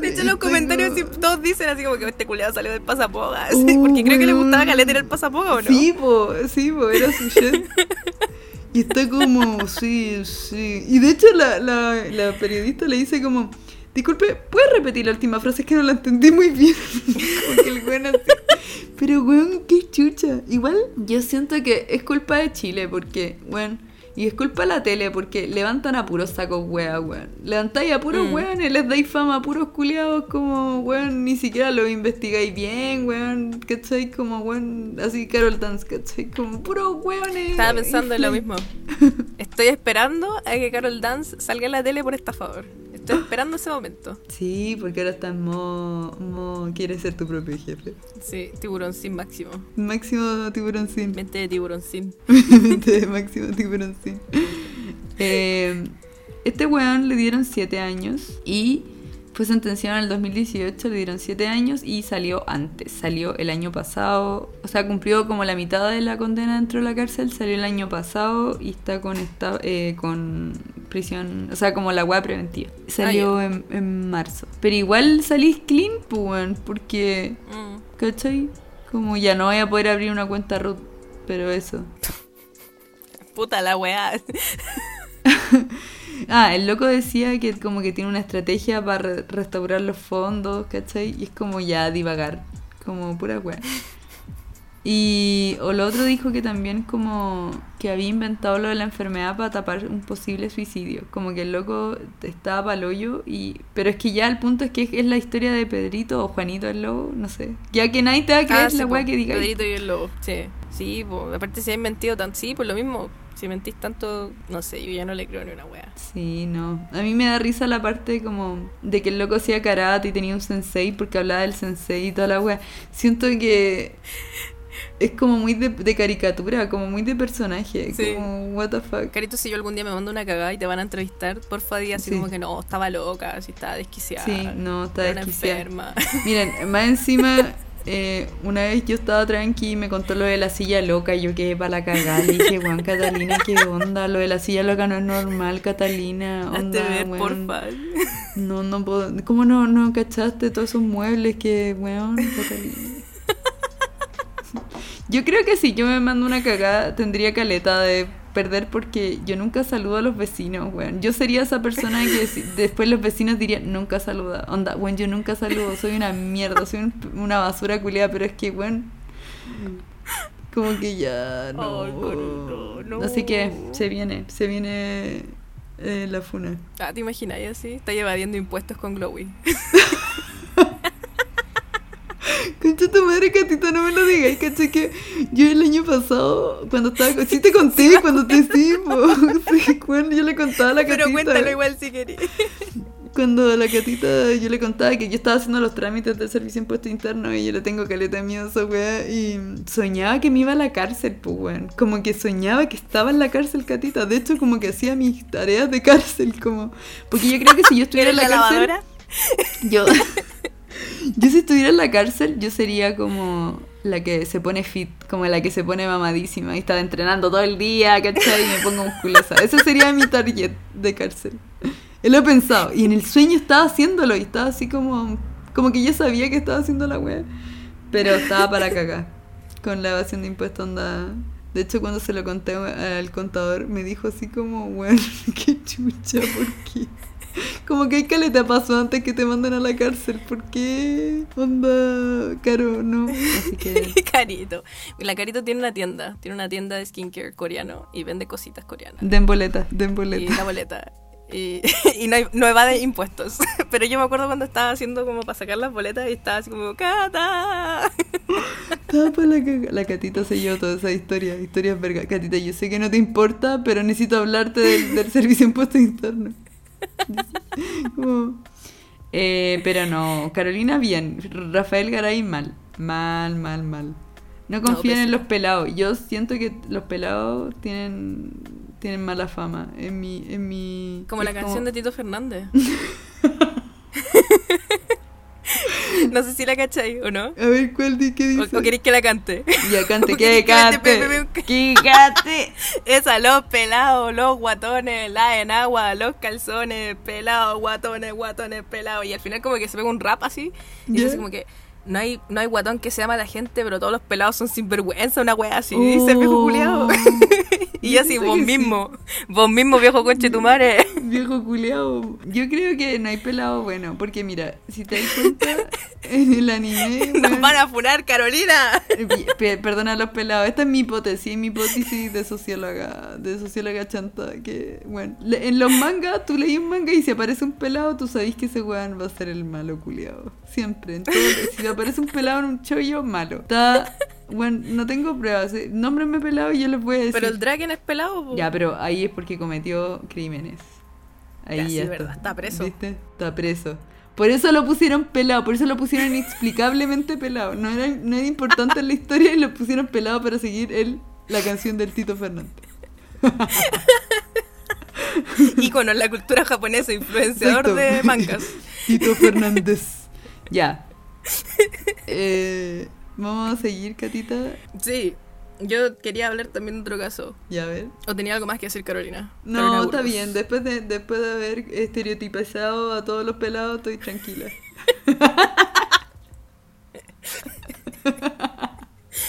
De hecho, los comentarios tengo- sí, todos dicen así como que este culiado salió del pasapoga. así, Oh, porque creo que le gustaba caleta ir al pasapoga, ¿o no? Sí, po, sí, po, era su shit. Y está como, sí, sí. Y de hecho la, la, la periodista le dice como, disculpe, ¿puedes repetir la última frase? Es que no la entendí muy bien. el weón así. Pero weón, qué chucha. Igual yo siento que es culpa de Chile porque, weón, y es culpa de la tele porque levantan a puros sacos weas, weón. Levantáis a puros Mm. weones, les dais fama a puros culiados como, weón, ni siquiera lo investigáis bien, weón, ¿cachai? Como, weón, así Carol Dance, ¿cachai? Como puros weones. Estaba pensando en lo mismo. Estoy esperando a que Carol Dance salga en la tele por estafador. Estoy esperando ese momento. Sí, porque ahora está modo, modo quiere ser tu propio jefe. Sí, tiburón sin máximo. Máximo tiburón sin. Mente de tiburón sin. Mente de máximo tiburón sin. Eh, este weón le dieron 7 años y fue sentenciado en el 2018, le dieron 7 años y salió antes. Salió el año pasado, o sea, cumplió como la mitad de la condena dentro de la cárcel, salió el año pasado y está con esta, eh, con prisión, o sea, como la weá preventiva. Salió en, en marzo. Pero igual salís clean, pues, porque, Mm. ¿cachai? Como ya no voy a poder abrir una cuenta root, pero eso. Puta la weá. Ah, el loco decía que como que tiene una estrategia para re- restaurar los fondos, ¿cachai? Y es como ya divagar, como pura weá. Y o lo otro dijo que también como que había inventado lo de la enfermedad para tapar un posible suicidio. Como que el loco estaba para hoyo y... Pero es que ya el punto es que es la historia de Pedrito o Juanito el lobo, no sé. Ya que nadie te va a creer Ah, sí, la weá que diga. Pedrito y el lobo. Sí, sí, po. aparte si has mentido tanto. Sí, pues lo mismo. Si mentís tanto, no sé, yo ya no le creo ni una weá. Sí, no. A mí me da risa la parte como de que el loco hacía karate y tenía un sensei porque hablaba del sensei y toda la wea. Siento que es como muy de, de caricatura, como muy de personaje. Sí. Como, what the fuck. Carito, si yo algún día me mando una cagada y te van a entrevistar, porfa, di así Sí. como que no, estaba loca, así estaba desquiciada. Sí, no, una desquiciada. enferma. Miren, más encima, eh, una vez yo estaba tranqui y me contó lo de la silla loca y yo quedé para la cagada. Le dije, Juan, Catalina, ¿qué onda? Lo de la silla loca no es normal, Catalina. Onda, ver, weón. porfa. No, no puedo. ¿Cómo no, no cachaste todos esos muebles que, weón, Catalina? Yo creo que si yo me mando una cagada, tendría caleta de perder porque yo nunca saludo a los vecinos, weón. Yo sería esa persona que si- después los vecinos dirían, nunca saluda. Onda, weón, yo nunca saludo, soy una mierda, soy un- una basura culiada, pero es que, weón, como que ya no. Ay, Carito, no. Así que se viene, se viene eh, la funa. Ah, ¿te imaginas así? Está evadiendo impuestos con Glowy. Concha tu madre, Catita, no me lo digas. Caché que yo el año pasado, cuando estaba. con- Sí, te conté cuando te sí. Sí, cuando yo le contaba a la Catita. Pero cuéntalo igual si querés. Cuando a la Catita yo le contaba que yo estaba haciendo los trámites del servicio de impuesto interno y yo le tengo caleta miedo a esa weá. Y soñaba que me iba a la cárcel, pues, weón. Como que soñaba que estaba en la cárcel, Catita. De hecho, como que hacía mis tareas de cárcel, como. Porque yo creo que si yo estuviera ¿Eres en la la cárcel. lavadora? Yo, yo si estuviera en la cárcel, yo sería como la que se pone fit, como la que se pone mamadísima y está entrenando todo el día, ¿cachai? Y me pongo musculosa. Ese sería mi target de cárcel. Él lo he pensado. Y en el sueño estaba haciéndolo y estaba así como... Como que yo sabía que estaba haciendo la wea. Pero estaba para cagar. Con la evasión de impuestos onda... De hecho, cuando se lo conté al contador, me dijo así como, bueno, qué chucha, ¿por qué? Como que hay caleta pasó antes que te manden a la cárcel. ¿Por qué? Onda, caro, no. Así que. Carito. La Carito tiene una tienda. Tiene una tienda de skincare coreano y vende cositas coreanas. Den boleta, den Y boleta. la boleta. Y, y no, hay- no evade impuestos. Pero yo me acuerdo cuando estaba haciendo como para sacar las boletas y estaba así como, ¡Cata! Estaba pa' la. La catita se llevó toda esa historia. Historias verga. Catita, yo sé que no te importa, pero necesito hablarte del, del servicio de impuestos internos. Como- Eh, pero no, Carolina bien. Rafael Garay mal. Mal, mal, mal. No confíen en pésimo. los pelados. Yo siento que los pelados tienen tienen mala fama. En mi, en mi. Como la canción de Tito Fernández. no sé si la cachai o no. A ver, ¿cuál di qué O, dice? o queréis que la cante. Ya cante, o que cante. te- Que cante. Esa, los pelados, los guatones, la enagua, los calzones, pelados, guatones, guatones, pelados. Y al final como que se pega un rap así. Y Ya. así como que no hay, no hay guatón que se ama a la gente, pero todos los pelados son sinvergüenza, una wea así. Dice viejo culiado. y yo así, vos sí. mismo, vos mismo viejo conche tu madre. Viejo culeado. Yo creo que no hay pelado bueno, porque mira, si te das cuenta, en el anime. Nos weón, van a funar, Carolina. pe- Perdona a los pelados, esta es mi hipótesis, mi hipótesis de socióloga, de socióloga chanta, que bueno, en los mangas, tú leí un manga y si aparece un pelado, tú sabés que ese weón va a ser el malo culiado. Siempre, en todo, si aparece un pelado en un chollo, malo. Está, bueno, no tengo pruebas, eh, nómbrenme pelado y yo les voy a decir. Pero el Draken es pelado. Ya, pero ahí es porque cometió crímenes. Ahí Ya, ya, sí, está. verdad, está preso. ¿Viste? Está preso. Por eso lo pusieron pelado, por eso lo pusieron inexplicablemente pelado. No era, no era importante en la historia y lo pusieron pelado para seguir el, la canción del Tito Fernández. Ícono en la cultura japonesa, influenciador Exacto. de mangas. Tito Fernández. Ya. Eh, Vamos a seguir, Catita. Sí, yo quería hablar también de otro caso. Ya, a ver. ¿O tenía algo más que decir, Carolina? No, Carolina está bien. Después de, después de haber estereotipizado a todos los pelados, estoy tranquila.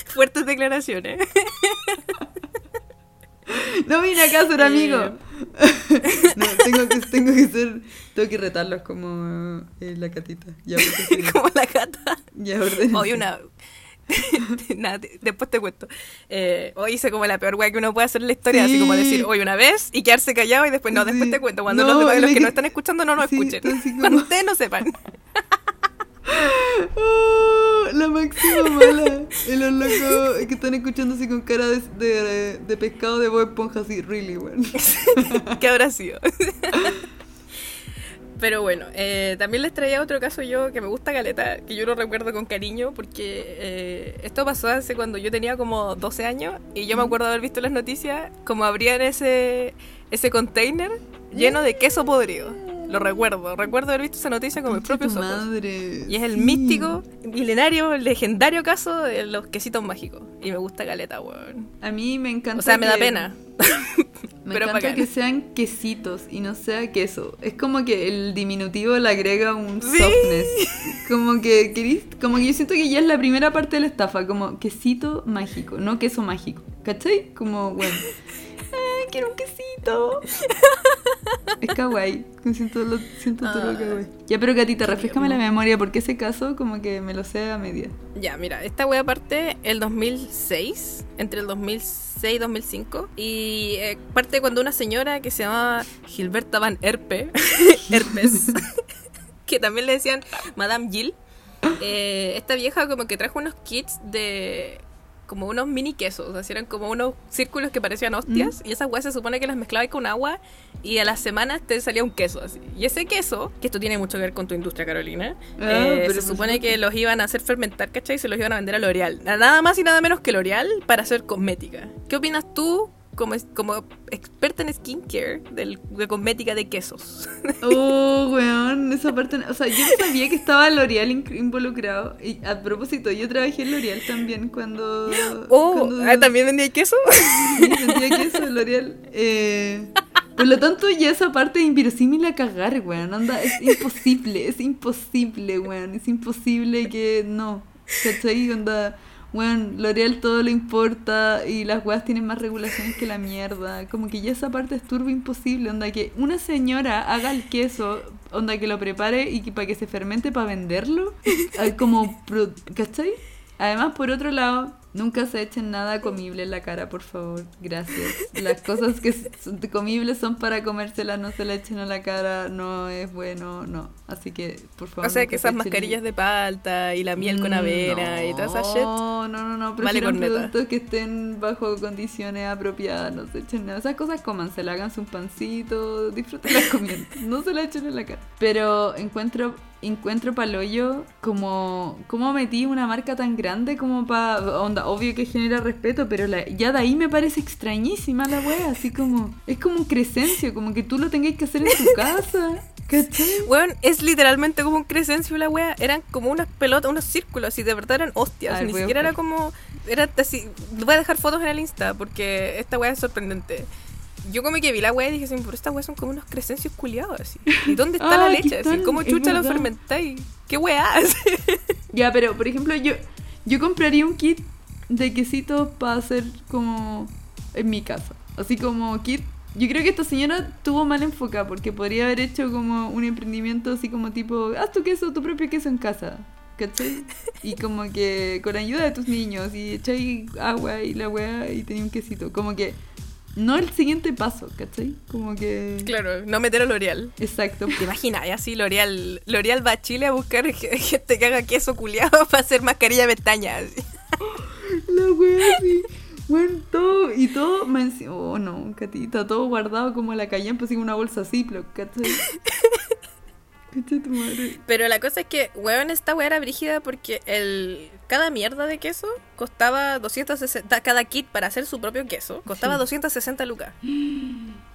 Fuertes declaraciones. No vine acá a ser Eh. amigo. no, tengo que, tengo que ser. Tengo que retarlos como eh, la catita. Ya, Como la gata. ya. Hoy una. Nada, te- después te cuento. Eh, hoy hice como la peor weá que uno puede hacer en la historia, así como decir hoy una vez y quedarse callado y después no, después te cuento. Cuando No, los, demás- los que que- no están escuchando no nos sí, escuchen. como- Cuando ustedes no sepan. La máxima mala. Y los locos que están escuchando así con cara de, de, de pescado de Bob Esponja, así, really, weón. ¿Qué habrá sido? Pero bueno, eh, también les traía otro caso yo que me gusta caleta, que yo lo recuerdo con cariño, porque eh, esto pasó hace cuando yo tenía como 12 años y yo me acuerdo haber visto las noticias como abrían ese, ese container lleno de queso podrido. Lo recuerdo, recuerdo haber visto esa noticia con mis propios ojos. madre. Y es el sí. místico, milenario, legendario caso de los quesitos mágicos. Y me gusta caleta, weón. A mí me encanta. O sea, me da pena. Me Pero encanta que sean quesitos y no sea queso. Es como que el diminutivo le agrega un Sí. softness. Como que querís- como que yo siento que ya es la primera parte de la estafa, como quesito mágico, no queso mágico. ¿Cachai? Como, bueno. Quiero un quesito. Es kawaii. Me siento, lo, siento todo lo Ay. kawaii. Ya, pero gatita, refrescame la memoria porque ese caso como que me lo sé a media. Ya, mira, esta wea parte el 2006, entre el 2006 y 2005. Y eh, parte cuando una señora que se llamaba Gilberta Van Herpe, Herpes, que también le decían Madame Jill, eh, esta vieja como que trajo unos kits de como unos mini quesos, así eran como unos círculos que parecían hostias y esas weas se supone que las mezclabas con agua y a las semanas te salía un queso así. Y ese queso, que esto tiene mucho que ver con tu industria, Carolina, Ah, eh, pero se supone que los iban a hacer fermentar, ¿cachai? Y se los iban a vender a L'Oreal. Nada más y nada menos que L'Oreal para hacer cosmética. ¿Qué opinas tú como, como experta en skincare del, de cosmética de quesos? Oh, weón, esa parte. O sea, yo no sabía que estaba L'Oreal in- involucrado. Y a propósito, yo trabajé en L'Oreal también cuando. Oh, cuando- ah, ¿también vendía queso? Sí, vendía queso L'Oreal. Eh, por lo tanto, ya esa parte es inverosímil a cagar, weón. Anda, es imposible, es imposible, weón. Es imposible que no. ¿Cachai? Onda. Weón, L'Oreal todo lo importa y las weas tienen más regulaciones que la mierda. Como que ya esa parte es turbo imposible. Onda, que una señora haga el queso, onda, que lo prepare y que para que se fermente para venderlo. Como, ¿cachai? Además, por otro lado, nunca se echen nada comible en la cara, por favor. Gracias. Las cosas que son comibles son para comérselas, no se la echen a la cara, no es bueno, no. Así que, por favor. O sea, que se esas echen- mascarillas de palta y la miel con avena y toda esa shit. No, no, no, no. Vale productos que estén bajo condiciones apropiadas, no se echen nada. Esas cosas cómansela, háganse un pancito, disfruten las comiendo. No se la echen en la cara. Pero encuentro encuentro paloyo como cómo metí una marca tan grande como para onda obvio que genera respeto pero la- ya de ahí me parece extrañísima la wea así como es como un crecencio como que tú lo tengáis que hacer en tu casa ¿cachai? Weón, es literalmente como un crescencio la wea. Eran como unas pelotas, unos círculos y de verdad eran hostias. Ver, Ni siquiera era como. Era así. Voy a dejar fotos en el Insta porque esta wea es sorprendente. Yo como que vi la wea y dije así, pero estas weas son como unos crescencios culiados así. ¿Y dónde está la Ah, ¿qué leche? Así? ¿Cómo chucha lo fermentáis? ¿Qué wea? Ya, pero por ejemplo, yo, yo compraría un kit de quesitos para hacer como en mi casa. Así como kit. Yo creo que esta señora tuvo mal enfocada porque podría haber hecho como un emprendimiento así como tipo, haz tu queso, tu propio queso en casa. ¿Cachai? Y como que con ayuda de tus niños y echáis agua y la weá y tenía un quesito. Como que no el siguiente paso, ¿cachai? Como que... claro, no meter a L'Oreal. Exacto. ¿Te imaginas? Y así L'Oreal L'Oreal va a Chile a buscar ge- gente que haga queso culiado para hacer mascarilla de pestañas. Así. La wea sí. Bueno, todo, y todo, me oh no, Catita, todo guardado como la calle, pues en una bolsa Ziploc, ¿cachai? ¿Cachai tu madre? Pero la cosa es que, weón, esta weá era brígida porque el cada mierda de queso costaba 260, cada kit para hacer su propio queso, costaba Sí. 260 lucas.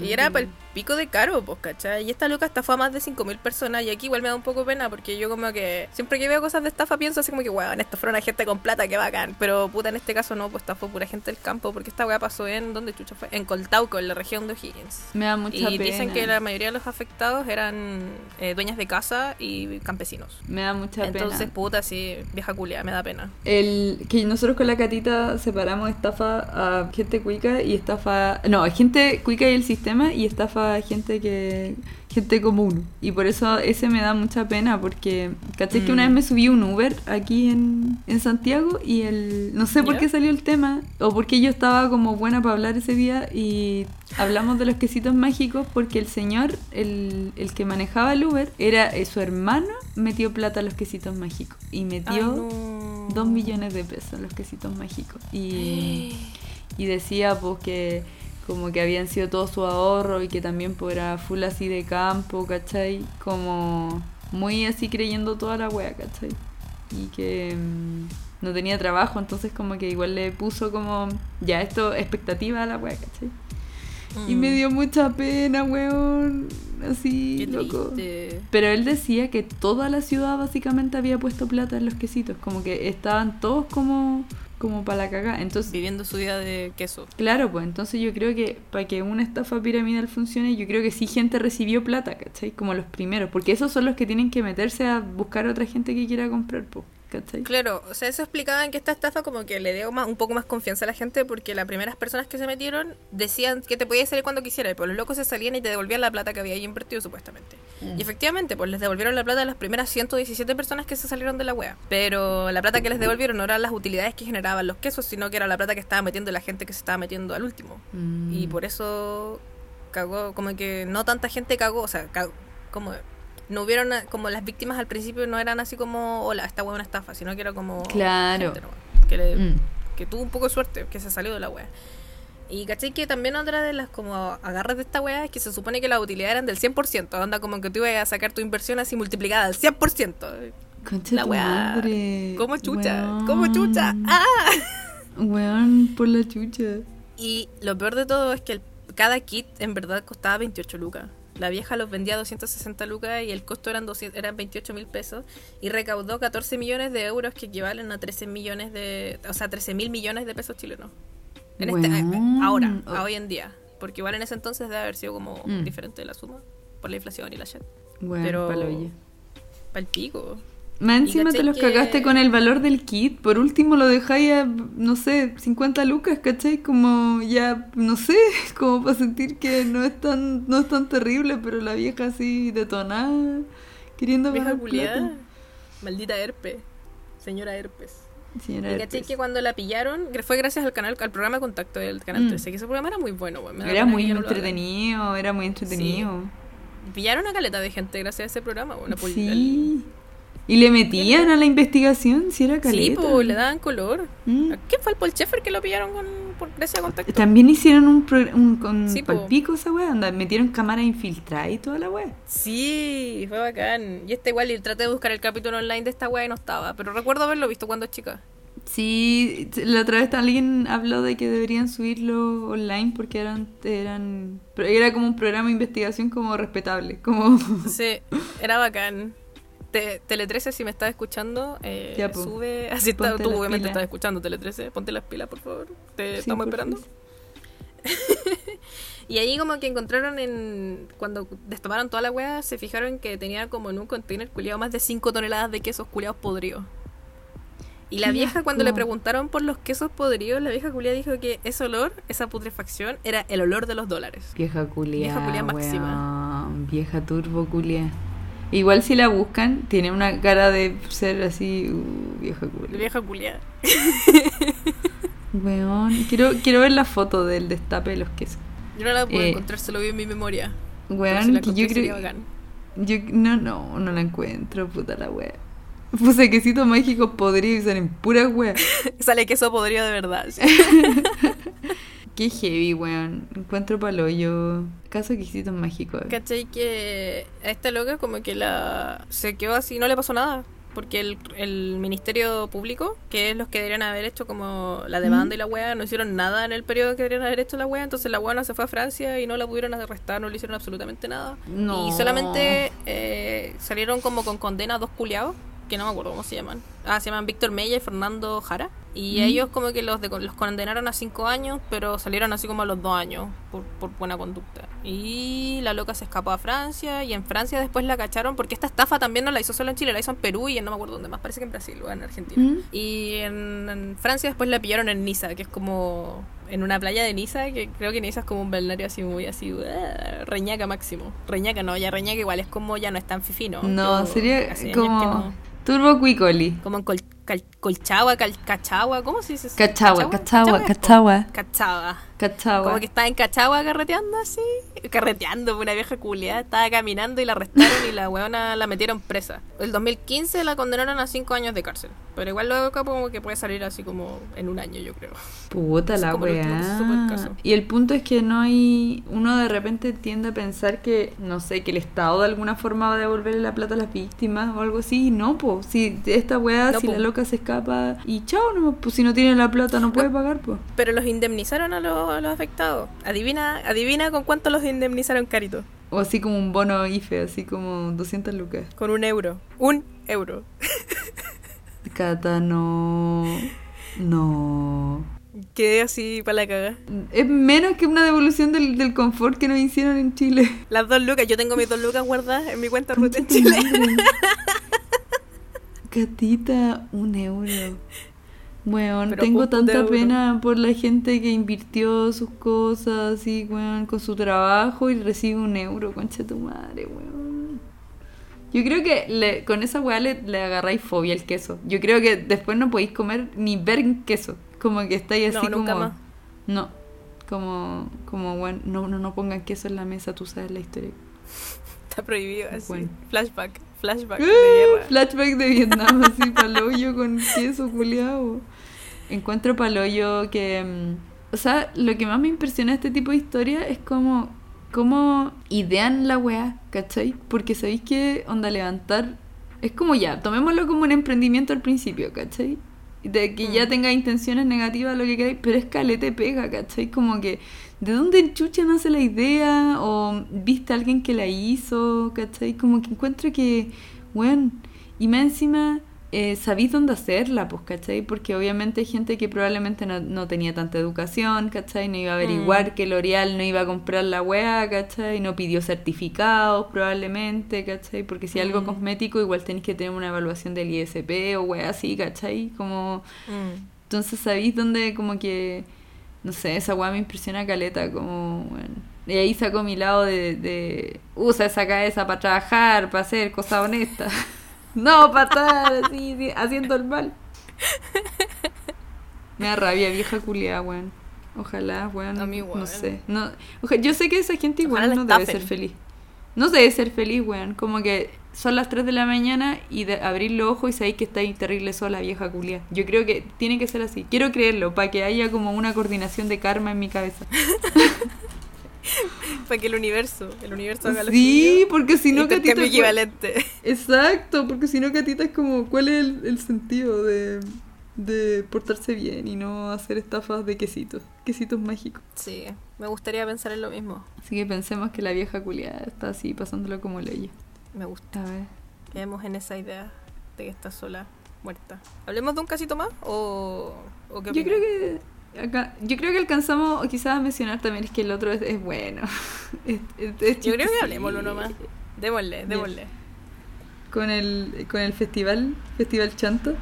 Y era para el pico de caro, pues, ¿cachai? Y esta loca estafó a más de 5.000 personas. Y aquí igual me da un poco pena porque yo como que siempre que veo cosas de estafa pienso así como que, weón, esto fueron a gente con plata, qué bacán. Pero puta, en este caso no, pues estafó pura gente del campo porque esta weá pasó en, ¿dónde chucha fue? En Coltauco, en la región de O'Higgins. Me da mucha Y pena. dicen que la mayoría de los afectados eran eh, dueñas de casa y campesinos. Me da mucha Entonces, pena. puta, sí, vieja culia, me da pena. El, que nosotros con la catita separamos estafa a gente cuica y estafa. No, a gente cuica el sistema y estafa a gente que. gente común. Y por eso ese me da mucha pena porque. ¿Caché que una Mm. vez me subí un Uber aquí en, en Santiago y el. No sé por qué salió el tema o porque yo estaba como buena para hablar ese día y hablamos de los quesitos mágicos porque el señor, el, el que manejaba el Uber, era eh, su hermano, metió plata a los quesitos mágicos y metió. No. Dos millones de pesos los quesitos mágicos. Y, y decía pues que como que habían sido todo su ahorro y que también pues era full así de campo, ¿cachai? Como muy así creyendo toda la wea, ¿cachai? Y que mm, no tenía trabajo, entonces como que igual le puso como ya esto expectativa a la wea, ¿cachai? Y me Mm, dio mucha pena, weón. Así, Qué loco. triste. Pero él decía que toda la ciudad básicamente había puesto plata en los quesitos, como que estaban todos como, como para la cagada. Entonces, Viviendo su vida de queso. claro, pues entonces yo creo que para que una estafa piramidal funcione, yo creo que sí gente recibió plata, ¿cachai? Como los primeros, porque esos son los que tienen que meterse a buscar a otra gente que quiera comprar, pues, ¿cachai? Claro, o sea, eso explicaba en que esta estafa como que le dio más, un poco más confianza a la gente porque las primeras personas que se metieron decían que te podías salir cuando quisieras, pero los locos se salían y te devolvían la plata que había ahí invertido supuestamente. Y efectivamente, pues les devolvieron la plata a las primeras 117 personas que se salieron de la wea. Pero la plata que les devolvieron no eran las utilidades que generaban los quesos, sino que era la plata que estaba metiendo la gente que se estaba metiendo al último. Mm. Y por eso cagó, como que no tanta gente cagó, o sea, cagó, como no hubieron, como las víctimas al principio no eran así como, hola, esta wea es una estafa, sino que era como... Claro. gente nomás, que, le- Mm. que tuvo un poco de suerte, que se salió de la wea. Y caché que también otra de las como agarras de esta wea es que se supone que las utilidades eran del 100%, onda como que tú ibas a sacar tu inversión así multiplicada al 100%. Concha La weá. madre. ¿Cómo chucha? Weón. ¿Cómo chucha? ¡Ah! Weón, por la chucha. Y lo peor de todo es que el- cada kit en verdad costaba 28 lucas. La vieja los vendía a 260 lucas y el costo eran, 200 eran 28 mil pesos y recaudó 14 millones de euros que equivalen a 13 millones de... O sea, 13 mil millones de pesos chilenos. En este, Weón. ahora, a hoy en día. Porque igual en ese entonces debe haber sido como Mm. diferente la suma por la inflación y la shit. Weón, Pero- paloya. Pa'l pico. Más encima te los que- cagaste con el valor del kit. Por último lo dejáis a, no sé, 50 lucas, ¿cachai? Como ya, no sé, como para sentir que no es tan, no es tan terrible, pero la vieja así detonada, queriendo Vieja plata. Maldita herpes. Señora herpes. Señora Y caché que cuando la pillaron, fue gracias al canal, al programa contacto del canal Mm. 13, que ese programa era muy bueno, me Era muy entretenido, era muy entretenido. Pillaron a caleta de gente gracias a ese programa, una Sí. Y le metían a la investigación, si era Sí, caleta. pues le daban color. Mm. ¿A ¿Qué fue el Paul Sheffer que lo pillaron con, por gracias a contacto? También hicieron un, pro- un con Sí, palpico esa weá, onda, metieron cámara infiltrada y toda la weá. Sí, fue bacán. Y este igual, y traté de buscar el capítulo online de esta weá y no estaba. Pero recuerdo haberlo visto cuando chica. Sí, la otra vez alguien habló de que deberían subirlo online porque eran, eran era como un programa de investigación como respetable, como Sí, era bacán. Te- Tele 13, si me estás escuchando, eh, Ya, po. sube. Así está, tú obviamente pilas. estás escuchando Tele 13. Ponte las pilas, por favor. Te Sí, estamos esperando. Y ahí como que encontraron en... Cuando destaparon toda la weá, se fijaron que tenía como en un container culiado más de 5 toneladas de quesos culiados podridos. Y la vieja cuando le preguntaron por los quesos podridos, la vieja culia dijo que ese olor, esa putrefacción, era el olor de los dólares. vieja culia, Vieja culia máxima. vieja turbo culia. Igual si la buscan, tiene una cara de ser así, uh, vieja La culia. vieja culia. Weón, quiero, quiero ver la foto del destape de los quesos. Yo no la puedo Eh, encontrar, se lo vi en mi memoria. Weón, si la que yo creo... Yo, no, no, no la encuentro, puta la wea. Puse quesitos mágicos podridos y salen puras weas. Sale queso podrido de verdad. sí. Qué heavy, weón. Encuentro paloyo. Caso quesitos mágicos. ¿Cachai? Que a esta loca como que la se quedó así, no le pasó nada. Porque el, el Ministerio Público, que es los que deberían haber hecho como la demanda y la wea, no hicieron nada en el periodo que deberían haber hecho la wea. Entonces la wea se fue a Francia y no la pudieron arrestar, no le hicieron absolutamente nada. No. Y solamente eh, salieron como con condena a dos culiados, que no me acuerdo cómo se llaman. Ah, se llaman Víctor Mella y Fernando Jara. Y Mm. ellos como que los, de- los condenaron a cinco años, pero salieron así como a los dos años por, por buena conducta. Y la loca se escapó a Francia y en Francia después la cacharon porque esta estafa también no la hizo solo en Chile, la hizo en Perú y en no me acuerdo dónde más, parece que en Brasil o en Argentina. ¿Mm? Y en, en Francia después la pillaron en Niza, que es como en una playa de Niza, que creo que Niza es como un balneario así muy así, uh, reñaca máximo. Reñaca no, ya reñaca igual es como ya no es tan fifino. No, sería como. Turbo Cuicoli. Como en Col- Cal- Colchagua, Cachagua, ¿cómo se dice? eso? Cachagua, ¿Cachagua? Cachagua, po. Cachagua. Cachagua. Como que estaba en Cachagua carreteando así. Carreteando, una vieja culiada. Estaba caminando y la arrestaron y la weona la metieron presa. El 2015 la condenaron a 5 años de cárcel. Pero igual luego como que puede salir así como en un año, yo creo. Puta la weá. Y el punto es que no hay. Uno de repente tiende a pensar que, no sé, que el Estado de alguna forma va a devolverle la plata a las víctimas o algo así. Y No, pues. Si esta weá, No, si po. la loca se escapa y chao, no, pues si no tiene la plata no puede pagar, pues. Pero los indemnizaron a los, a los afectados. Adivina, adivina con cuánto los indemnizaron, Carito. O así como un bono IFE, así como 200 lucas. Con un euro. Un euro. Cata, no. No. Quedé así para la caga. Es menos que una devolución del, del confort que nos hicieron en Chile. Las dos lucas. Yo tengo mis dos lucas guardadas en mi cuenta en Chile. Catita, un euro. Weón, Pero tengo tanta pena por la gente que invirtió sus cosas así, weón, con su trabajo y recibe un euro, concha tu madre, weón. Yo creo que le- con esa weá le, le agarráis fobia al queso. Yo creo que después no podéis comer ni ver queso. Como que estáis así No, nunca como. más. No. Como, como, weón, no, no, no pongan queso en la mesa, tú sabes la historia. Está prohibido así. Bueno. Flashback. Flashback de guerra. Flashback de Vietnam, así, paloyo con queso culiao. Encuentro paloyo que. mm, O sea, lo que más me impresiona de este tipo de historia es como. Cómo idean la weá, ¿cachai? Porque sabéis que onda levantar. Es como ya, tomémoslo como un emprendimiento al principio, ¿cachai? De que ya Mm. tenga intenciones negativas, lo que queráis, pero es calete pega, ¿cachai? Como que, ¿de dónde chucha nace la idea? O viste a alguien que la hizo, ¿cachai? Como que encuentro que, bueno, y más encima, eh, sabéis dónde hacerla, pues, ¿cachai? Porque obviamente hay gente que probablemente no, no tenía tanta educación, ¿cachai? No iba a averiguar Mm. que L'Oreal no iba a comprar la weá, ¿cachai? No pidió certificados probablemente, ¿cachai? Porque si algo Mm. cosmético igual tenéis que tener una evaluación del ISP o weá así, ¿cachai? Como... Mm. Entonces sabéis dónde como que, no sé, esa weá me impresiona caleta, como, bueno. Y ahí saco mi lado de, de usa esa cabeza para trabajar, para hacer cosas honestas. no, para estar así, sí, haciendo el mal. Me da rabia, vieja culiada, weón. Ojalá, weón. No weón. sé. No, oja- yo sé que esa gente igual no debe ser feliz. No debe ser feliz, weón. Como que son las 3 de la mañana y de abrir los ojos y sabéis que está ahí terrible sola, vieja culia. Yo creo que tiene que ser así. Quiero creerlo, para que haya como una coordinación de karma en mi cabeza. Para que el universo, el universo haga lo Sí, porque si no, Catita. equivalente. Exacto, porque si no, Catita es como, ¿cuál es el, el sentido de, de portarse bien y no hacer estafas de quesitos? Quesitos mágicos. Sí, me gustaría pensar en lo mismo. Así que pensemos que la vieja culiada está así, pasándolo como ley. Me gusta. A ver. Quedemos en esa idea de que está sola, muerta. ¿Hablemos de un casito más? ¿O, o qué Yo creo que acá, yo creo que alcanzamos quizás a mencionar también es que el otro es, es bueno. Es- es- es Yo creo que hablemoslo nomás. Démosle, démosle. Con el, con el festival, Festival Chanto.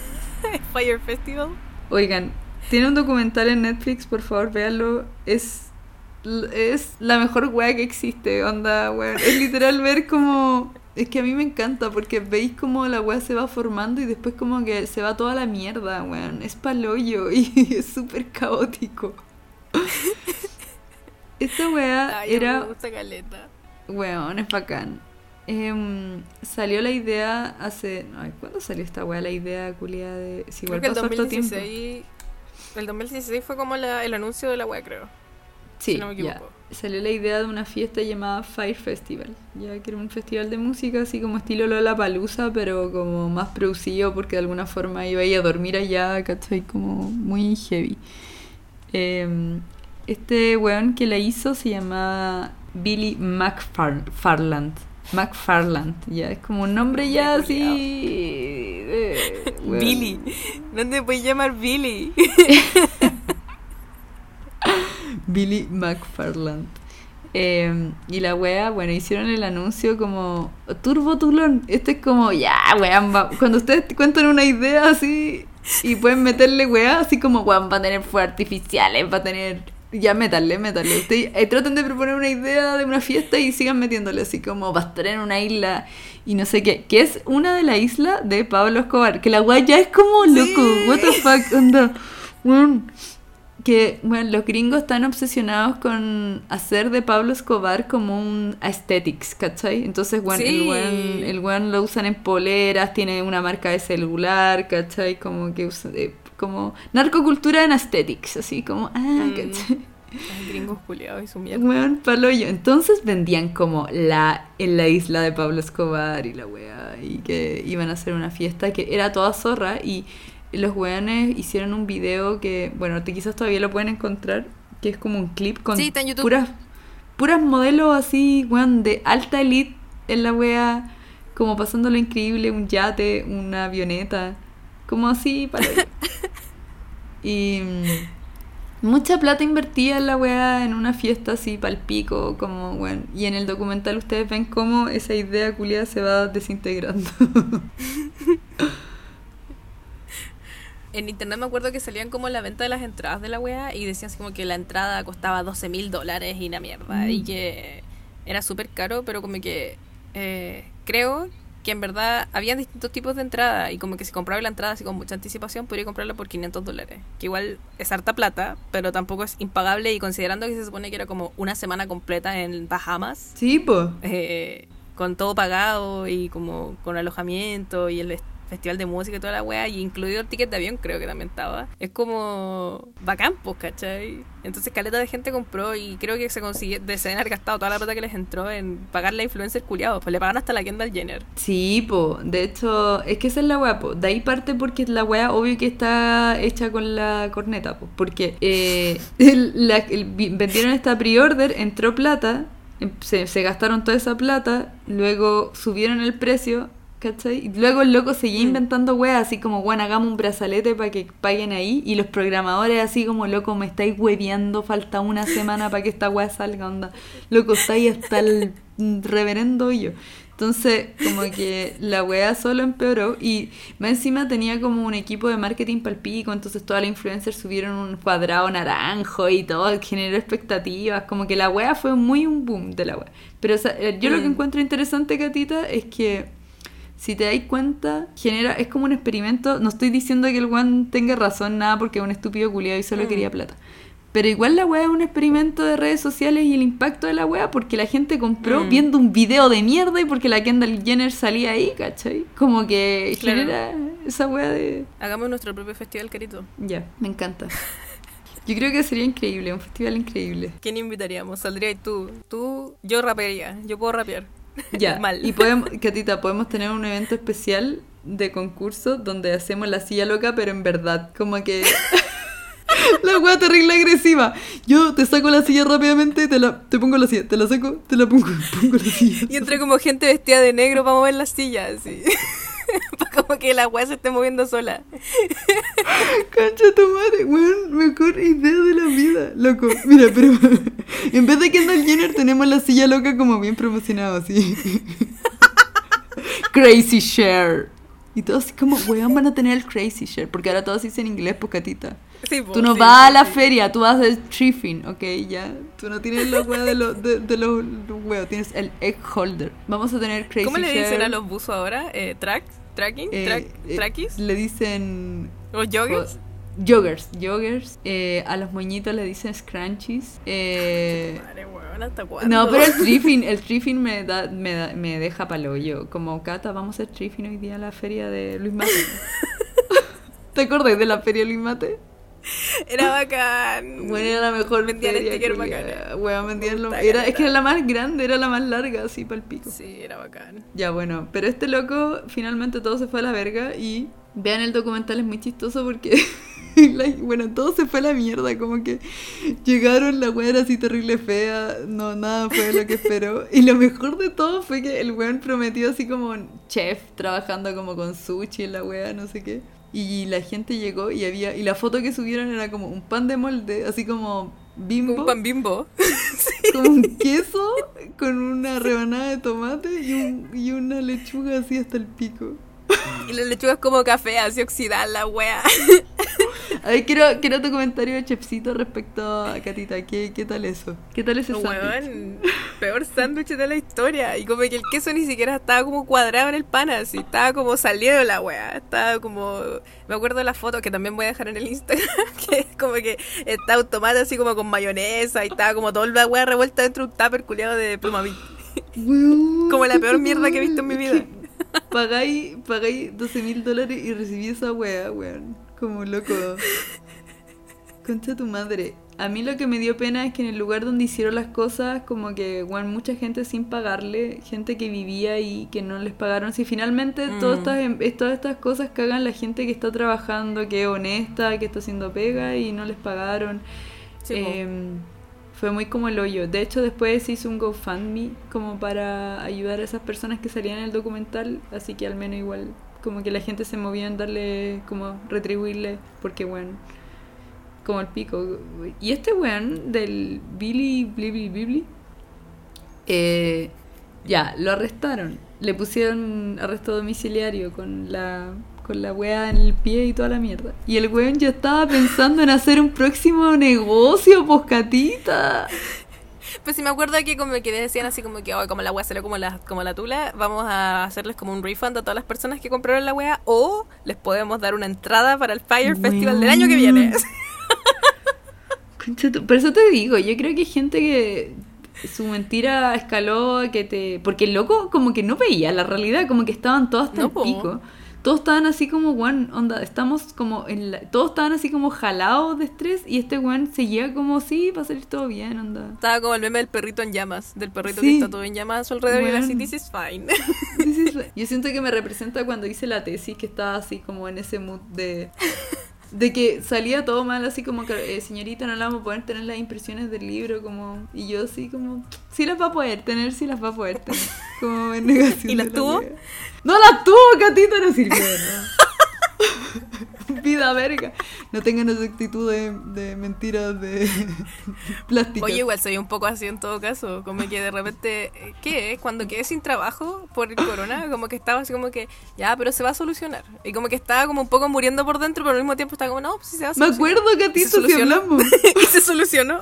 Fire Festival. Oigan, tiene un documental en Netflix, por favor, véanlo. Es, es la mejor wea que existe, onda, weón. Es literal ver como... Es que a mí me encanta porque veis como la wea se va formando y después como que se va toda la mierda, weón. Es paloyo y es súper caótico. Esta wea Ay, era... me gusta caleta. Weón, es bacán. em, salió la idea hace. Ay, ¿Cuándo salió esta weá? La idea culia de. Si igual que el pasó harto tiempo. 2016. El 2016 fue como la- el anuncio de la wea, creo. Sí, si no me ya. equivoco. Salió la idea de una fiesta llamada Fire Festival, ya que era un festival de música así como estilo Lollapalooza, pero como más producido porque de alguna forma iba a ir a dormir allá, ¿cachai? Como muy heavy. Em, este weón que la hizo se llama Billy McFarland. McFarland, ya, es como un nombre ya así... weón. Billy. No te puedes llamar Billy. Billy McFarland. Eh, y la wea, bueno, hicieron el anuncio como Turbo Tulón. Este es como, ya, weón, cuando ustedes te cuentan una idea así y pueden meterle wea, así como, weón, va a tener fuegos artificiales, va a tener. Ya, métanle, métanle. Ustedes eh, traten de proponer una idea de una fiesta y sigan metiéndole así como, va a estar en una isla y no sé qué. Que es una de la isla de Pablo Escobar. Que la wea ya es como, loco, what the fuck, onda. Weón que bueno, los gringos están obsesionados con hacer de Pablo Escobar como un aesthetics, ¿cachai? Entonces, bueno, el weón, el weón lo usan en poleras, tiene una marca de celular, ¿cachai? Como que usa, eh, como narcocultura en aesthetics, así como, ah, Mm. ¿cachai? Ay, gringos culiados y su mierda. Weón, palo yo. Entonces vendían como la en la isla de Pablo Escobar y la wea, y que iban a hacer una fiesta que era toda zorra y los weones hicieron un video que, bueno, te quizás todavía lo pueden encontrar, que es como un clip con Sí, puras puras modelos así, weón, de alta elite en la wea, como pasando lo increíble, un yate, una avioneta, como así para y mm, mucha plata invertida en la weá en una fiesta así pal pico, como bueno. Y en el documental ustedes ven cómo esa idea culiada se va desintegrando. En internet me acuerdo que salían como la venta de las entradas de la wea y decían así como que la entrada costaba 12 mil dólares y la mierda. Y Mm. que era súper caro, pero como que eh, creo que en verdad había distintos tipos de entrada y como que si compraba la entrada así con mucha anticipación podría comprarla por 500 dólares. Que igual es harta plata, pero tampoco es impagable y considerando que se supone que era como una semana completa en Bahamas. sí, po. eh, con todo pagado y como con alojamiento y el festival de música y toda la wea, y incluido el ticket de avión, creo que también estaba. Es como bacán, pues, ¿cachai? Entonces, caleta de gente compró y creo que se consiguió, se haber gastado toda la plata que les entró en pagar la influencer culiados, pues le pagan hasta la Kendall Jenner. Sí, po. De hecho, es que esa es la weá, po. De ahí parte porque la weá obvio que está hecha con la corneta, po. Porque eh, el- vendieron esta pre-order, entró plata, em- se gastaron toda esa plata, luego subieron el precio, ¿cachai? Y luego el loco seguía Mm. inventando weas, así como, bueno, hagamos un brazalete para que paguen ahí. Y los programadores así como, loco, me estáis hueveando, falta una semana para que esta wea salga, onda. Loco, estáis hasta el reverendo yo. Entonces, como que la wea solo empeoró y más encima tenía como un equipo de marketing palpico, entonces todas las influencers subieron un cuadrado naranjo y todo, generó expectativas, como que la wea fue muy un boom de la wea. Pero o sea, eh, yo lo que Mm. encuentro interesante, Catita, es que si te dais cuenta, genera, es como un experimento, no estoy diciendo que el one tenga razón, nada, porque es un estúpido culiado y solo Mm. quería plata. Pero igual la weá es un experimento de redes sociales y el impacto de la weá porque la gente compró Mm. viendo un video de mierda y porque la Kendall Jenner salía ahí, ¿cachai? Como que Claro. genera esa weá de... Hagamos nuestro propio festival, carito. Ya, me encanta. Yo creo que sería increíble, un festival increíble. ¿Quién invitaríamos? Saldrías tú. Tú, yo rapearía. Yo puedo rapear. Ya, Mal. y podemos, Catita, podemos tener un evento especial de concurso donde hacemos la silla loca, pero en verdad, como que... la weá terrible agresiva. Yo te saco la silla rápidamente, te la te pongo la silla, te la saco, te la pongo, pongo la silla. Y entre como gente vestida de negro para mover las sillas, así. como que la weá se esté moviendo sola. Concha tu madre, weón, mejor idea de la vida, loco. Mira, pero en vez de Kendall Jenner tenemos la silla loca como bien promocionado, así. Crazy Share. Y todos como, weón, van a tener el Crazy Share, porque ahora todos dicen inglés, pocatita. Sí, po, Tú no sí, vas sí, a la feria, tú vas del thriffing, ok, ya. Tú no tienes la wea de los, de, de los, los huevos, tienes el egg holder. Vamos a tener Crazy ¿Cómo le dicen Share. a los buzos ahora? Eh, ¿Track? ¿Tracking? Eh, ¿Track? eh, ¿Trackies? Le dicen ¿O joggers? joggers, joggers. Eh, a los moñitos le dicen scrunchies. Eh, Madre, weón, ¿hasta cuándo? no, pero el triffin, el triffin me, da, me, da- me deja palo yo. Como Cata, vamos a hacer triffin hoy día a la feria de Luis Mate. ¿Te acordás de la feria de Luis Mate? Era bacán. Bueno, era la mejor Vendían sticker. Weón, vendían lo- era, es que era la más grande, era la más larga, así para el pico. Sí, era bacán. Ya, bueno, pero este loco finalmente todo se fue a la verga y vean el documental, es muy chistoso porque, la- bueno, todo se fue a la mierda, como que llegaron, la weá era así terrible fea, no, nada fue lo que esperó. Y lo mejor de todo fue que el weón prometió así como chef, trabajando como con sushi en la weá, no sé qué. Y la gente llegó y había, y la foto que subieron era como un pan de molde, así como bimbo Un pan bimbo. con queso, con una rebanada de tomate y, un- y una lechuga así hasta el pico. Y la lechuga es como café, así oxidada la wea. A ver, quiero, quiero tu comentario, Chefcito, respecto a Catita. ¿Qué, qué tal eso? ¿Qué tal ese sándwich? Peor sándwich de la historia. Y como que el queso ni siquiera estaba como cuadrado en el pan, así. Estaba como salido la wea. Estaba como. Me acuerdo de la foto que también voy a dejar en el Instagram. Que es como que estaba un tomate así como con mayonesa. Y estaba como toda la wea revuelta dentro de un tupper culiado de plumavit. Como la peor mierda que he visto en mi vida. Pagáis, pagáis 12 mil dólares y recibí esa wea, weón. Como loco. Concha tu madre. A mí lo que me dio pena es que en el lugar donde hicieron las cosas, como que, weón, mucha gente sin pagarle, gente que vivía y que no les pagaron. Si finalmente Mm. todas, estas, em- todas estas cosas que hagan la gente que está trabajando, que es honesta, que está haciendo pega y no les pagaron. Sí, fue muy como el hoyo. De hecho, después hizo un GoFundMe como para ayudar a esas personas que salían en el documental. Así que al menos igual, como que la gente se movía en darle, como retribuirle, porque bueno, como el pico. Y este weón del Billy Blibli Bibli, eh, ya, lo arrestaron. Le pusieron arresto domiciliario con la con la wea en el pie y toda la mierda. Y el weón ya estaba pensando en hacer un próximo negocio, poscatita. Pues sí me acuerdo que como que decían así como que "Oh, como la wea salió como la, como la tula, vamos a hacerles como un refund a todas las personas que compraron la wea o les podemos dar una entrada para el Fire Festival del año que viene. Por eso te digo, yo creo que hay gente que su mentira escaló que te... Porque el loco como que no veía la realidad, como que estaban todos hasta No, pico. Todos estaban así como, weón, onda, estamos como en la... Todos estaban así como jalados de estrés y este weón seguía como, sí, va a salir todo bien, onda. Estaba como el meme del perrito en llamas, del perrito Sí. que está todo en llamas a su alrededor y Weón. así, this is fine. This is right. Yo siento que me representa cuando hice la tesis, que estaba así como en ese mood de... De que salía todo mal, así como que, eh, señorita, no la vamos a poder tener las impresiones del libro, como... Y yo así como, sí las va a poder tener, sí las va a poder tener. Como en negación. ¿Y las la tuvo? No las tuvo, Catita, no sirvió, ¿no? Vida verga. No tengan esa actitud de, de mentiras de plásticas. Oye, igual soy un poco así en todo caso, como que de repente, eh, ¿qué? Cuando quedé sin trabajo por el corona, como que estaba así como que, ya, pero se va a solucionar. Y como que estaba como un poco muriendo por dentro, pero al mismo tiempo estaba como, no, pues sí se va a Me solucionar. acuerdo, ¿Se Catito, si solucionó? hablamos. y se solucionó.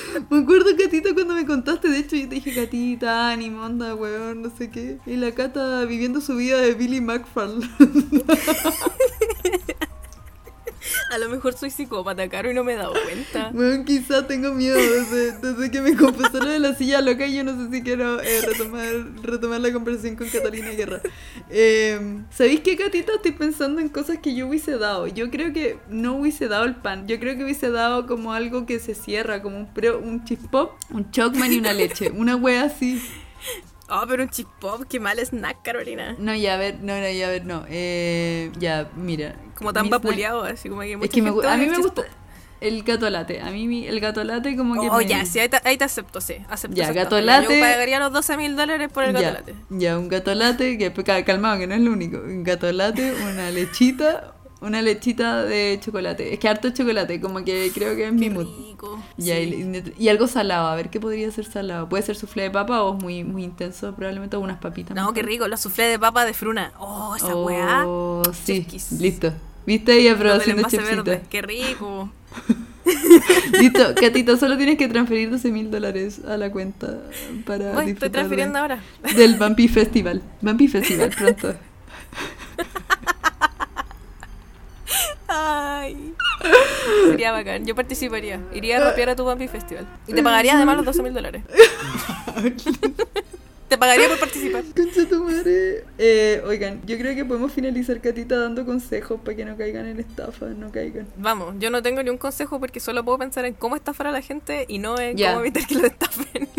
Me acuerdo, Catita, cuando me contaste, de hecho, yo te dije, Catita, ánimo, onda, weón, no sé qué. Y la Cata viviendo su vida de Billy McFarlane. A lo mejor soy psicópata, caro, y no me he dado cuenta. Weón, quizá tengo miedo desde, desde que me confesó lo de la silla loca yo no sé si quiero eh, retomar, retomar la conversación con Catalina Guerra. Eh, ¿Sabéis qué, Catita? Estoy pensando en cosas que yo hubiese dado. Yo creo que no hubiese dado el pan. Yo creo que hubiese dado como algo que se cierra, como un, pre- un chip pop, un chocman y una leche. Una wea así. Oh, pero un chip pop, qué mal snack, Carolina. No, ya, a ver, no, no, ya, a ver, no. Eh, ya, mira. Como tan vapuleado, así como que Es que me a mí me gusta el gato latte. A mí mi- el gato latte como que Oh, me- ya, sí, ahí te, ahí te acepto, sí. Acepto Ya, gato latte. Yo pagaría los 12 mil dólares por el gato ya, latte. ya, un gato latte, que ca- calmado, que no es lo único. Un gato latte, una lechita, una lechita de chocolate. Es que harto chocolate, como que creo que es mi mood. sí. y, y algo salado, a ver qué podría ser salado. Puede ser soufflé de papa o muy, muy intenso, probablemente unas papitas. No, qué rico, los soufflés de papa de fruna. Oh, esa weá. Oh, sí, Chefkis. listo. ¿Viste? Y aprobación de. Qué rico. Listo, Catito, solo tienes que transferir 12 mil dólares a la cuenta para Voy, estoy transfiriendo de- ahora. del Bumpy Festival. Bumpy Festival, pronto. Ay. Sería bacán. Yo participaría. Iría a rapear a tu Bambi Festival. Y te pagaría además los 12 mil dólares. Te pagaría por participar. Concha tu madre. Eh, oigan, yo creo que podemos finalizar Catita dando consejos para que no caigan en estafa, no caigan. Vamos, yo no tengo ni un consejo porque solo puedo pensar en cómo estafar a la gente y no en cómo evitar que lo estafen.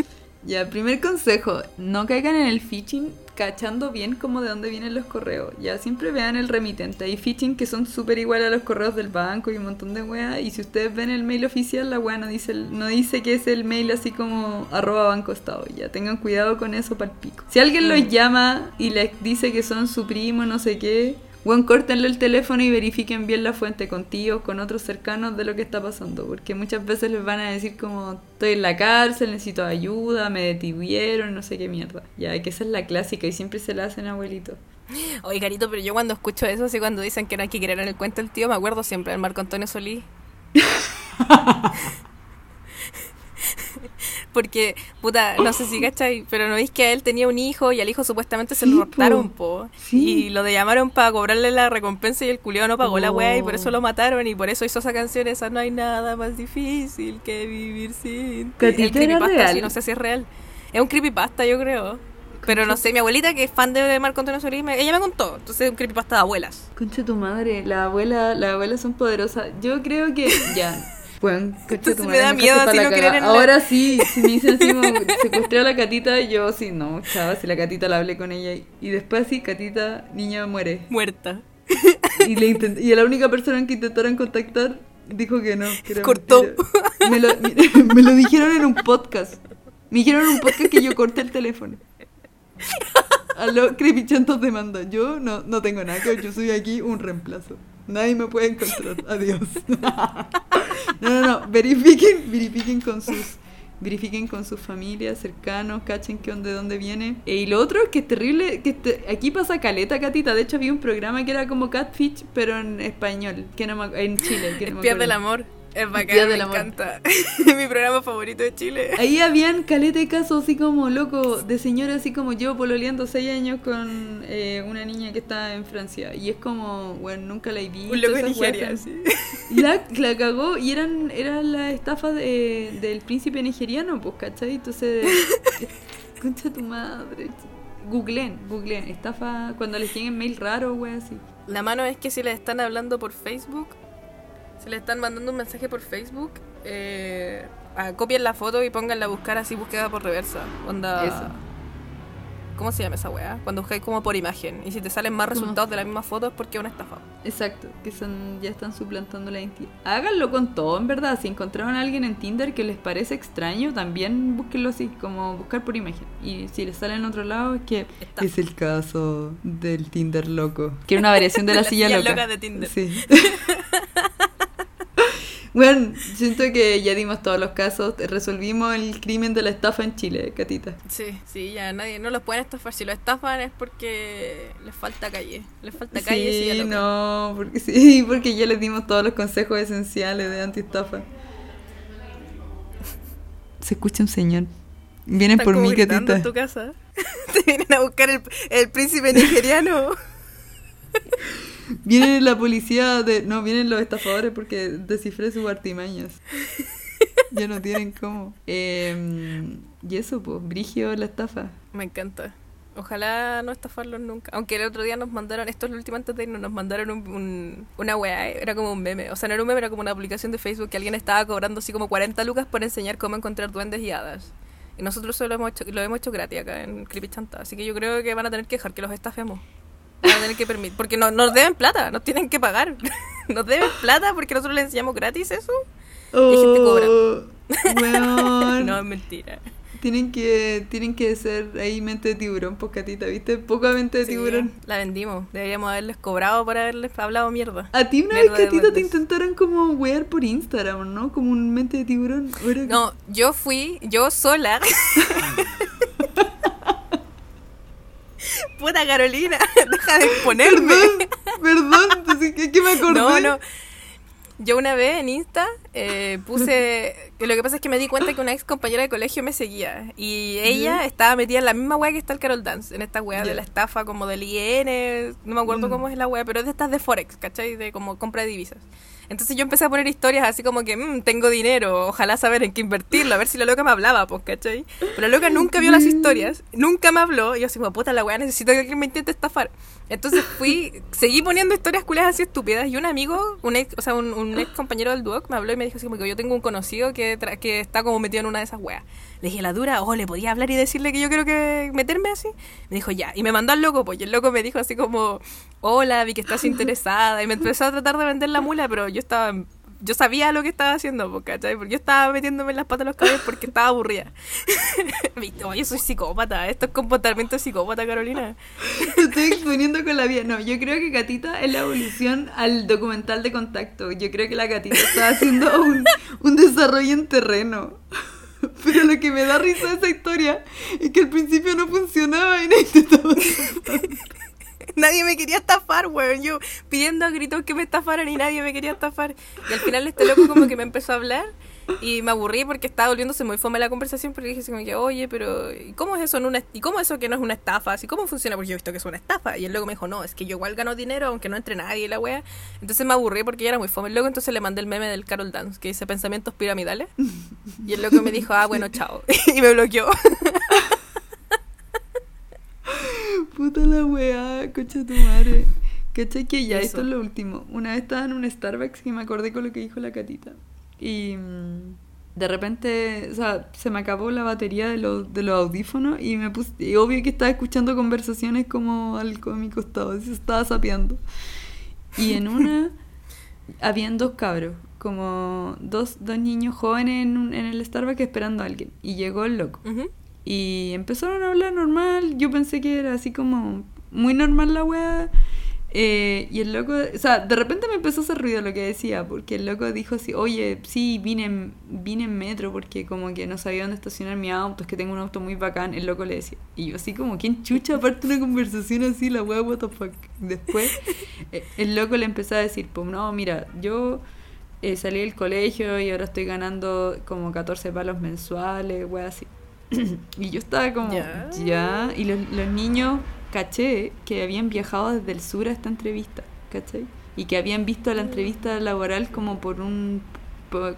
Ya, primer consejo, no caigan en el phishing cachando bien como de dónde vienen los correos. Ya, siempre vean el remitente. Hay phishing que son súper igual a los correos del banco y un montón de weas. Y si ustedes ven el mail oficial, la wea no dice, no dice que es el mail así como arroba banco estado. Ya, tengan cuidado con eso para pico. Si alguien los llama y les dice que son su primo, no sé qué... Bueno, córtenle el teléfono y verifiquen bien la fuente con tíos, con otros cercanos de lo que está pasando, porque muchas veces les van a decir como estoy en la cárcel, necesito ayuda, me detuvieron, no sé qué mierda. Ya, que esa es la clásica y siempre se la hacen abuelito. Oye, carito, pero yo cuando escucho eso, así cuando dicen que no hay que creer en el cuento del tío, me acuerdo siempre del Marco Antonio Solís. Porque, puta, no sé si cachai, pero no veis que él tenía un hijo y al hijo supuestamente se Sí, lo raptaron, po. Sí. Y lo llamaron para cobrarle la recompensa y el culiao no pagó la wea y por Oh. eso lo mataron y por eso hizo esa canción, esa no hay nada más difícil que vivir sin ti. El ¿era creepypasta, sí, no sé si es real. Es un creepypasta, yo creo. Pero no sé, mi abuelita que es fan de Marco Antonio Solís, me- ella me contó. Entonces es un creepypasta de abuelas. Concha tu madre, la abuela, las abuelas son poderosas. Yo creo que ya. Bueno, Entonces me da miedo así no creer en la- Ahora sí, si me dicen así secuestré a la catita, yo sí, no, chava, si la catita la hablé con ella. Y después así, catita, niña muere. Muerta. Y, le intent- y a la única persona que intentaron contactar dijo que no. Que Cortó. Me lo, me lo dijeron en un podcast. Me dijeron en un podcast que yo corté el teléfono. Aló, Creepy Chantos demanda. Yo no, no tengo nada que yo soy aquí un reemplazo. Nadie me puede encontrar. Adiós. No, no, no. Verifiquen, verifiquen con sus. Verifiquen con sus familias, cercanos, cachen onda, de dónde viene. Eh, y lo otro es que es terrible, que este- aquí pasa caleta, Catita. De hecho, había un programa que era como Catfish, pero en español, que no me en Chile. Que no me Espías acuerdo. del amor. Es bacán, me del amor. encanta. Mi programa favorito de Chile. Ahí habían caleta de casos así como loco, de señora así como yo pololeando 6 años con eh, una niña que está en Francia. Y es como, bueno, nunca la he visto. Un loco de Nigeria, sí. La, la cagó y eran, eran las estafas de- del príncipe nigeriano, pues, ¿cachai? Entonces, concha tu madre. Googleen, googleen, estafa cuando les lleguen mail raro, wey, así. La mano es que si le están hablando por Facebook, si le están mandando un mensaje por Facebook, eh, ah, copien la foto y pónganla a buscar así búsqueda por reversa. Onda. Eso. ¿Cómo se llama esa weá? Cuando buscáis como por imagen. Y si te salen más ¿Cómo? resultados de la misma foto es porque es una estafa. Exacto, que son, ya están suplantando la identidad. Háganlo con todo, en verdad. Si encontraron a alguien en Tinder que les parece extraño, también búsquenlo así, como buscar por imagen. Y si les sale en otro lado, es que es el caso del Tinder loco. Que era una variación de la, La silla, silla loca. loca de Tinder. Sí. bueno, siento que ya dimos todos los casos. Resolvimos el crimen de la estafa en Chile, Catita. Sí, sí, ya nadie, no los pueden estafar. Si lo estafan es porque les falta calle. Les falta calle, Sí, silla loca. no, porque sí, porque ya les dimos todos los consejos esenciales de antiestafa. Se escucha un señor. Vienen por mí, Catita. en tu casa. Te vienen a buscar el, el príncipe nigeriano. Viene la policía de. No, vienen los estafadores porque descifré sus artimañas. Ya no tienen cómo. Eh, y eso, pues, Brigio la estafa. Me encanta. Ojalá no estafarlos nunca. Aunque el otro día nos mandaron, esto es lo último antes de irnos, nos mandaron un, un- una weá, era como un meme. O sea, no era un meme, era como una publicación de Facebook que alguien estaba cobrando así como 40 lucas por enseñar cómo encontrar duendes y hadas. Y nosotros solo hemos hecho, lo hemos hecho gratis acá en Creepy Chanta. Así que yo creo que van a tener que dejar que los estafemos. Van a tener que permitir. Porque no, nos deben plata, nos tienen que pagar. Nos deben plata porque nosotros les enseñamos gratis eso. Y gente cobra. Oh. No, es mentira. Tienen que, tienen que ser ahí mente de tiburón, pues Catita, ¿viste? Poca mente de Sí, tiburón. la vendimos. Deberíamos haberles cobrado por haberles hablado mierda. A ti una Mierda vez, Catita, te intentaron como wear por Instagram, ¿no? Como un mente de tiburón. No, yo fui, yo sola. Puta Carolina, deja de exponerme. Perdón, perdón, que me acordé. No, no. Yo una vez en Insta eh, puse. que lo que pasa es que me di cuenta que una ex compañera de colegio me seguía. Y ella estaba metida en la misma wea que está el Carol Dance. En esta wea de la estafa, como del IN. No me acuerdo Mm. cómo es la wea, pero es de estas de Forex, ¿cachai? De como compra de divisas. Entonces yo empecé a poner historias así como que, "Mm, tengo dinero, ojalá saber en qué invertirlo, a ver si la loca me hablaba, pues, ¿cachai? Pero la loca nunca vio las historias, nunca me habló, y yo así como, puta la weá, necesito que alguien me intente estafar. Entonces fui, seguí poniendo historias culiadas así estúpidas, y un amigo, un ex, o sea, un, un ex compañero del Duoc me habló y me dijo así como que yo tengo un conocido que, tra- que está como metido en una de esas weas. Le dije, la dura, oh, le podía hablar y decirle que yo quiero que meterme así. Me dijo, ya. Y me mandó al loco, pues. Y el loco me dijo así como, hola, vi que estás interesada. Y me empezó a tratar de vender la mula, pero yo estaba. Yo sabía lo que estaba haciendo, ¿cachai? Porque yo estaba metiéndome en las patas los caballos porque estaba aburrida. Viste, oye, soy psicópata. Esto es comportamiento psicópata, Carolina. Te estoy exponiendo con la vida. No, yo creo que Catita es la evolución al documental de contacto. Yo creo que la Catita está haciendo un, un desarrollo en terreno. Pero lo que me da risa de esa historia es que al principio no funcionaba y nadie te estaba Nadie me quería estafar, weón. Yo pidiendo a gritos que me estafaran y nadie me quería estafar. Y al final este loco como que me empezó a hablar y me aburrí porque estaba volviéndose muy fome la conversación porque dije como que, oye, pero ¿y cómo es eso en una y cómo eso que no es una estafa? Así cómo funciona porque yo he visto que es una estafa y el loco me dijo, "No, es que yo igual gano dinero aunque no entre nadie la wea." Entonces me aburrí porque ya era muy fome el loco, entonces le mandé el meme del Carol Dance que dice pensamientos piramidales. Y el loco me dijo, "Ah, bueno, chao." y me bloqueó. Puta la weá, cocha tu madre. ¿Cachai que ya? Eso. Esto es lo último. Una vez estaba en un Starbucks y me acordé con lo que dijo la Catita. Y mm, de repente, o sea, se me acabó la batería de los, de los audífonos y me puse. Y obvio que estaba escuchando conversaciones como al a mi costado, se estaba sapeando. Y en una habían dos cabros, como dos, dos niños jóvenes en, un- en el Starbucks esperando a alguien. Y llegó el loco. Ujú. Y empezaron a hablar normal. Yo pensé que era así como muy normal la wea. Eh, y el loco, o sea, de repente me empezó a hacer ruido lo que decía, porque el loco dijo así, oye, sí, vine en, vine en metro porque como que no sabía dónde estacionar mi auto, es que tengo un auto muy bacán, el loco le decía. Y yo así como, ¿quién chucha aparte una conversación así, la wea, what the fuck? Después, eh, el loco le empezó a decir, pues no, mira, yo eh, salí del colegio y ahora estoy ganando como 14 palos mensuales, wea así. y yo estaba como, Ya. ya, y los, los niños caché que habían viajado desde el sur a esta entrevista, ¿cachai? Y que habían visto la entrevista laboral como por un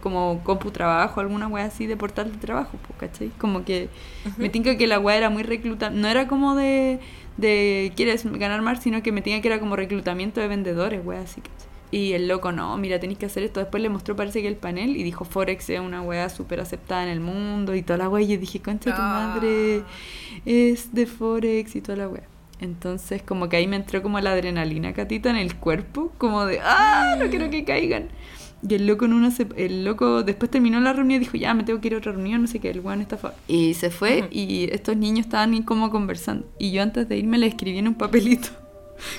como computrabajo, alguna wea así de portal de trabajo, pues, ¿cachai? Como que me tinca que la wea era muy recluta, no era como de, de quieres ganar más, sino que me tinca que era como reclutamiento de vendedores, wea así, ¿cachai? Y el loco, no, mira, tenéis que hacer esto. Después le mostró, parece que el panel, y dijo, Forex es una wea súper aceptada en el mundo, y toda la wea. Y yo dije, concha tu Ah. madre, es de Forex y toda la wea. Entonces, como que ahí me entró como la adrenalina, Catita, en el cuerpo, como de, ¡ah! No quiero que caigan. Y el loco en una se- el loco después terminó la reunión y dijo, ya me tengo que ir a otra reunión, no sé qué, el weón está fa-". Y se fue y estos niños estaban como conversando. Y yo antes de irme le escribí en un papelito.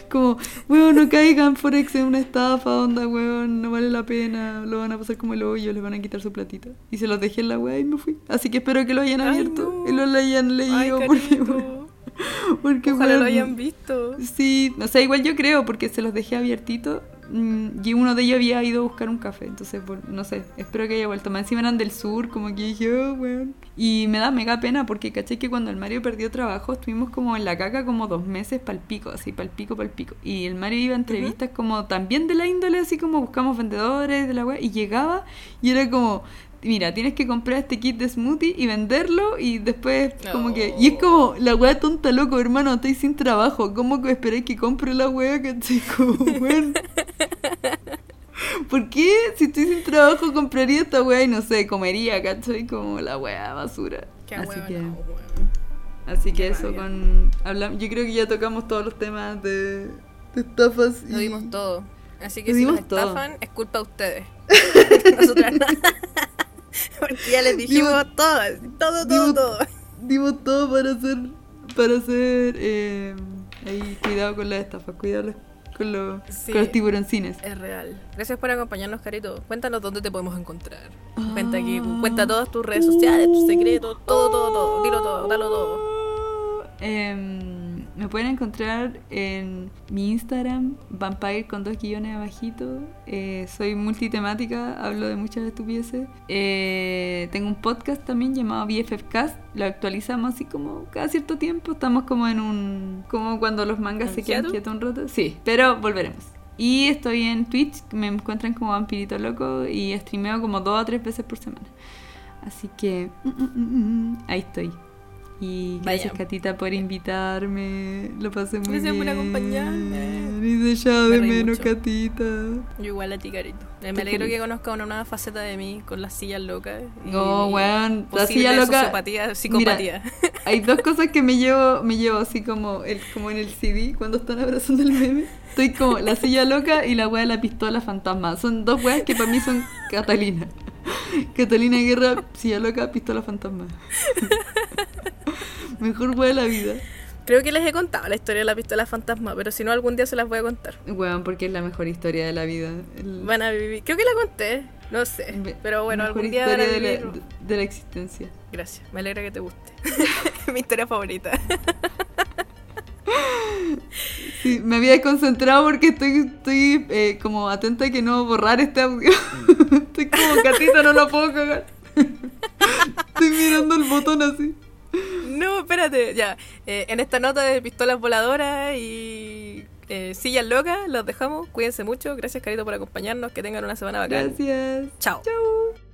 Como, weón, no caigan, Forex es una estafa, onda, weón, no vale la pena, lo van a pasar como el hoyo, les van a quitar su platita. Y se los dejé en la weá y me fui. Así que espero que lo hayan Ay, abierto no. y lo hayan Ay, leído porque, carito. porque Ojalá lo weón, hayan visto. Sí, o sea, igual yo creo, porque se los dejé abiertito y uno de ellos había ido a buscar un café, entonces, por- no sé, espero que haya vuelto. Más encima eran del sur, como que dije, oh, weón. Y me da mega pena porque caché que cuando el Mario perdió trabajo estuvimos como en la caca como dos meses pal pico, así, pal pico, pal pico. Y el Mario iba a entrevistas como también de la índole, así como buscamos vendedores de la web, y llegaba y era como... Mira, tienes que comprar este kit de smoothie y venderlo y después como que... Y es como, la weá tonta, loco, hermano, estoy sin trabajo. ¿Cómo que esperáis que compre la weá, cachai? Como, weón. ¿Por qué si estoy sin trabajo compraría esta weá y no sé, comería, cachai? Como la weá basura. Qué así huevo, que, no, así que eso con... hablam- yo creo que ya tocamos todos los temas de, de estafas. Lo y- dimos todo. Así que Lo si dimos nos todo. estafan, es culpa de ustedes. Nosotras ya les dijimos Dimos- todo, todo, todo, dimos- todo. Dimos todo para hacer... Para hacer... Eh, ahí, cuidado con las estafas, cuidado con los, Sí. con los tiburoncines. Es real. Gracias por acompañarnos, Carito. Cuéntanos dónde te podemos encontrar. Ah. Cuenta aquí, cuenta todas tus redes sociales, tus secretos, todo, todo, todo. Dilo todo, dalo todo. Em, me pueden encontrar en mi Instagram, Vampire con dos guiones abajito. Eh, soy multitemática, hablo de muchas estupideces. Eh, tengo un podcast también llamado BFFcast. Lo actualizamos así como cada cierto tiempo. Estamos como en un... como cuando los mangas se quedan ¿Quieto? quietos un rato. Sí, pero volveremos. Y estoy en Twitch, me encuentran como Vampirito Loco y streameo como dos o tres veces por semana. Así que mm, mm, mm, ahí estoy. Y gracias Vaya. Catita por invitarme. Lo pasé muy Gracias bien. por acompañarme. Dice ya de Me reí menos, mucho. Catita. Yo igual a ti, Carito. Eh, Me alegro feliz. que conozca una nueva faceta de mí con las sillas locas. y Oh, weón, la silla loca. sociopatía, psicopatía. Hay dos cosas que me llevo, me llevo así como el, como en el CD cuando están abrazando el meme. Estoy como la silla loca y la wea de la pistola fantasma. Son dos weas que para mí son Catalina. Catalina Guerra, silla loca, pistola fantasma. Mejor wea de la vida. Creo que les he contado la historia de la pistola fantasma, pero si no, algún día se las voy a contar. Weón, porque es la mejor historia de la vida. El- Van a vivir. Creo que la conté, no sé. Pero bueno, mejor algún día van a la, de la existencia. Gracias, me alegra que te guste. Mi historia favorita. Sí, me había concentrado porque estoy, estoy eh, como atenta a que no borrar este audio. estoy como gatita, no lo puedo cagar. estoy mirando el botón así. No, espérate, ya. Eh, en esta nota de pistolas voladoras y eh, sillas locas, los dejamos. Cuídense mucho. Gracias, Carito, por acompañarnos. Que tengan una semana bacán. Gracias. Chao. Chau.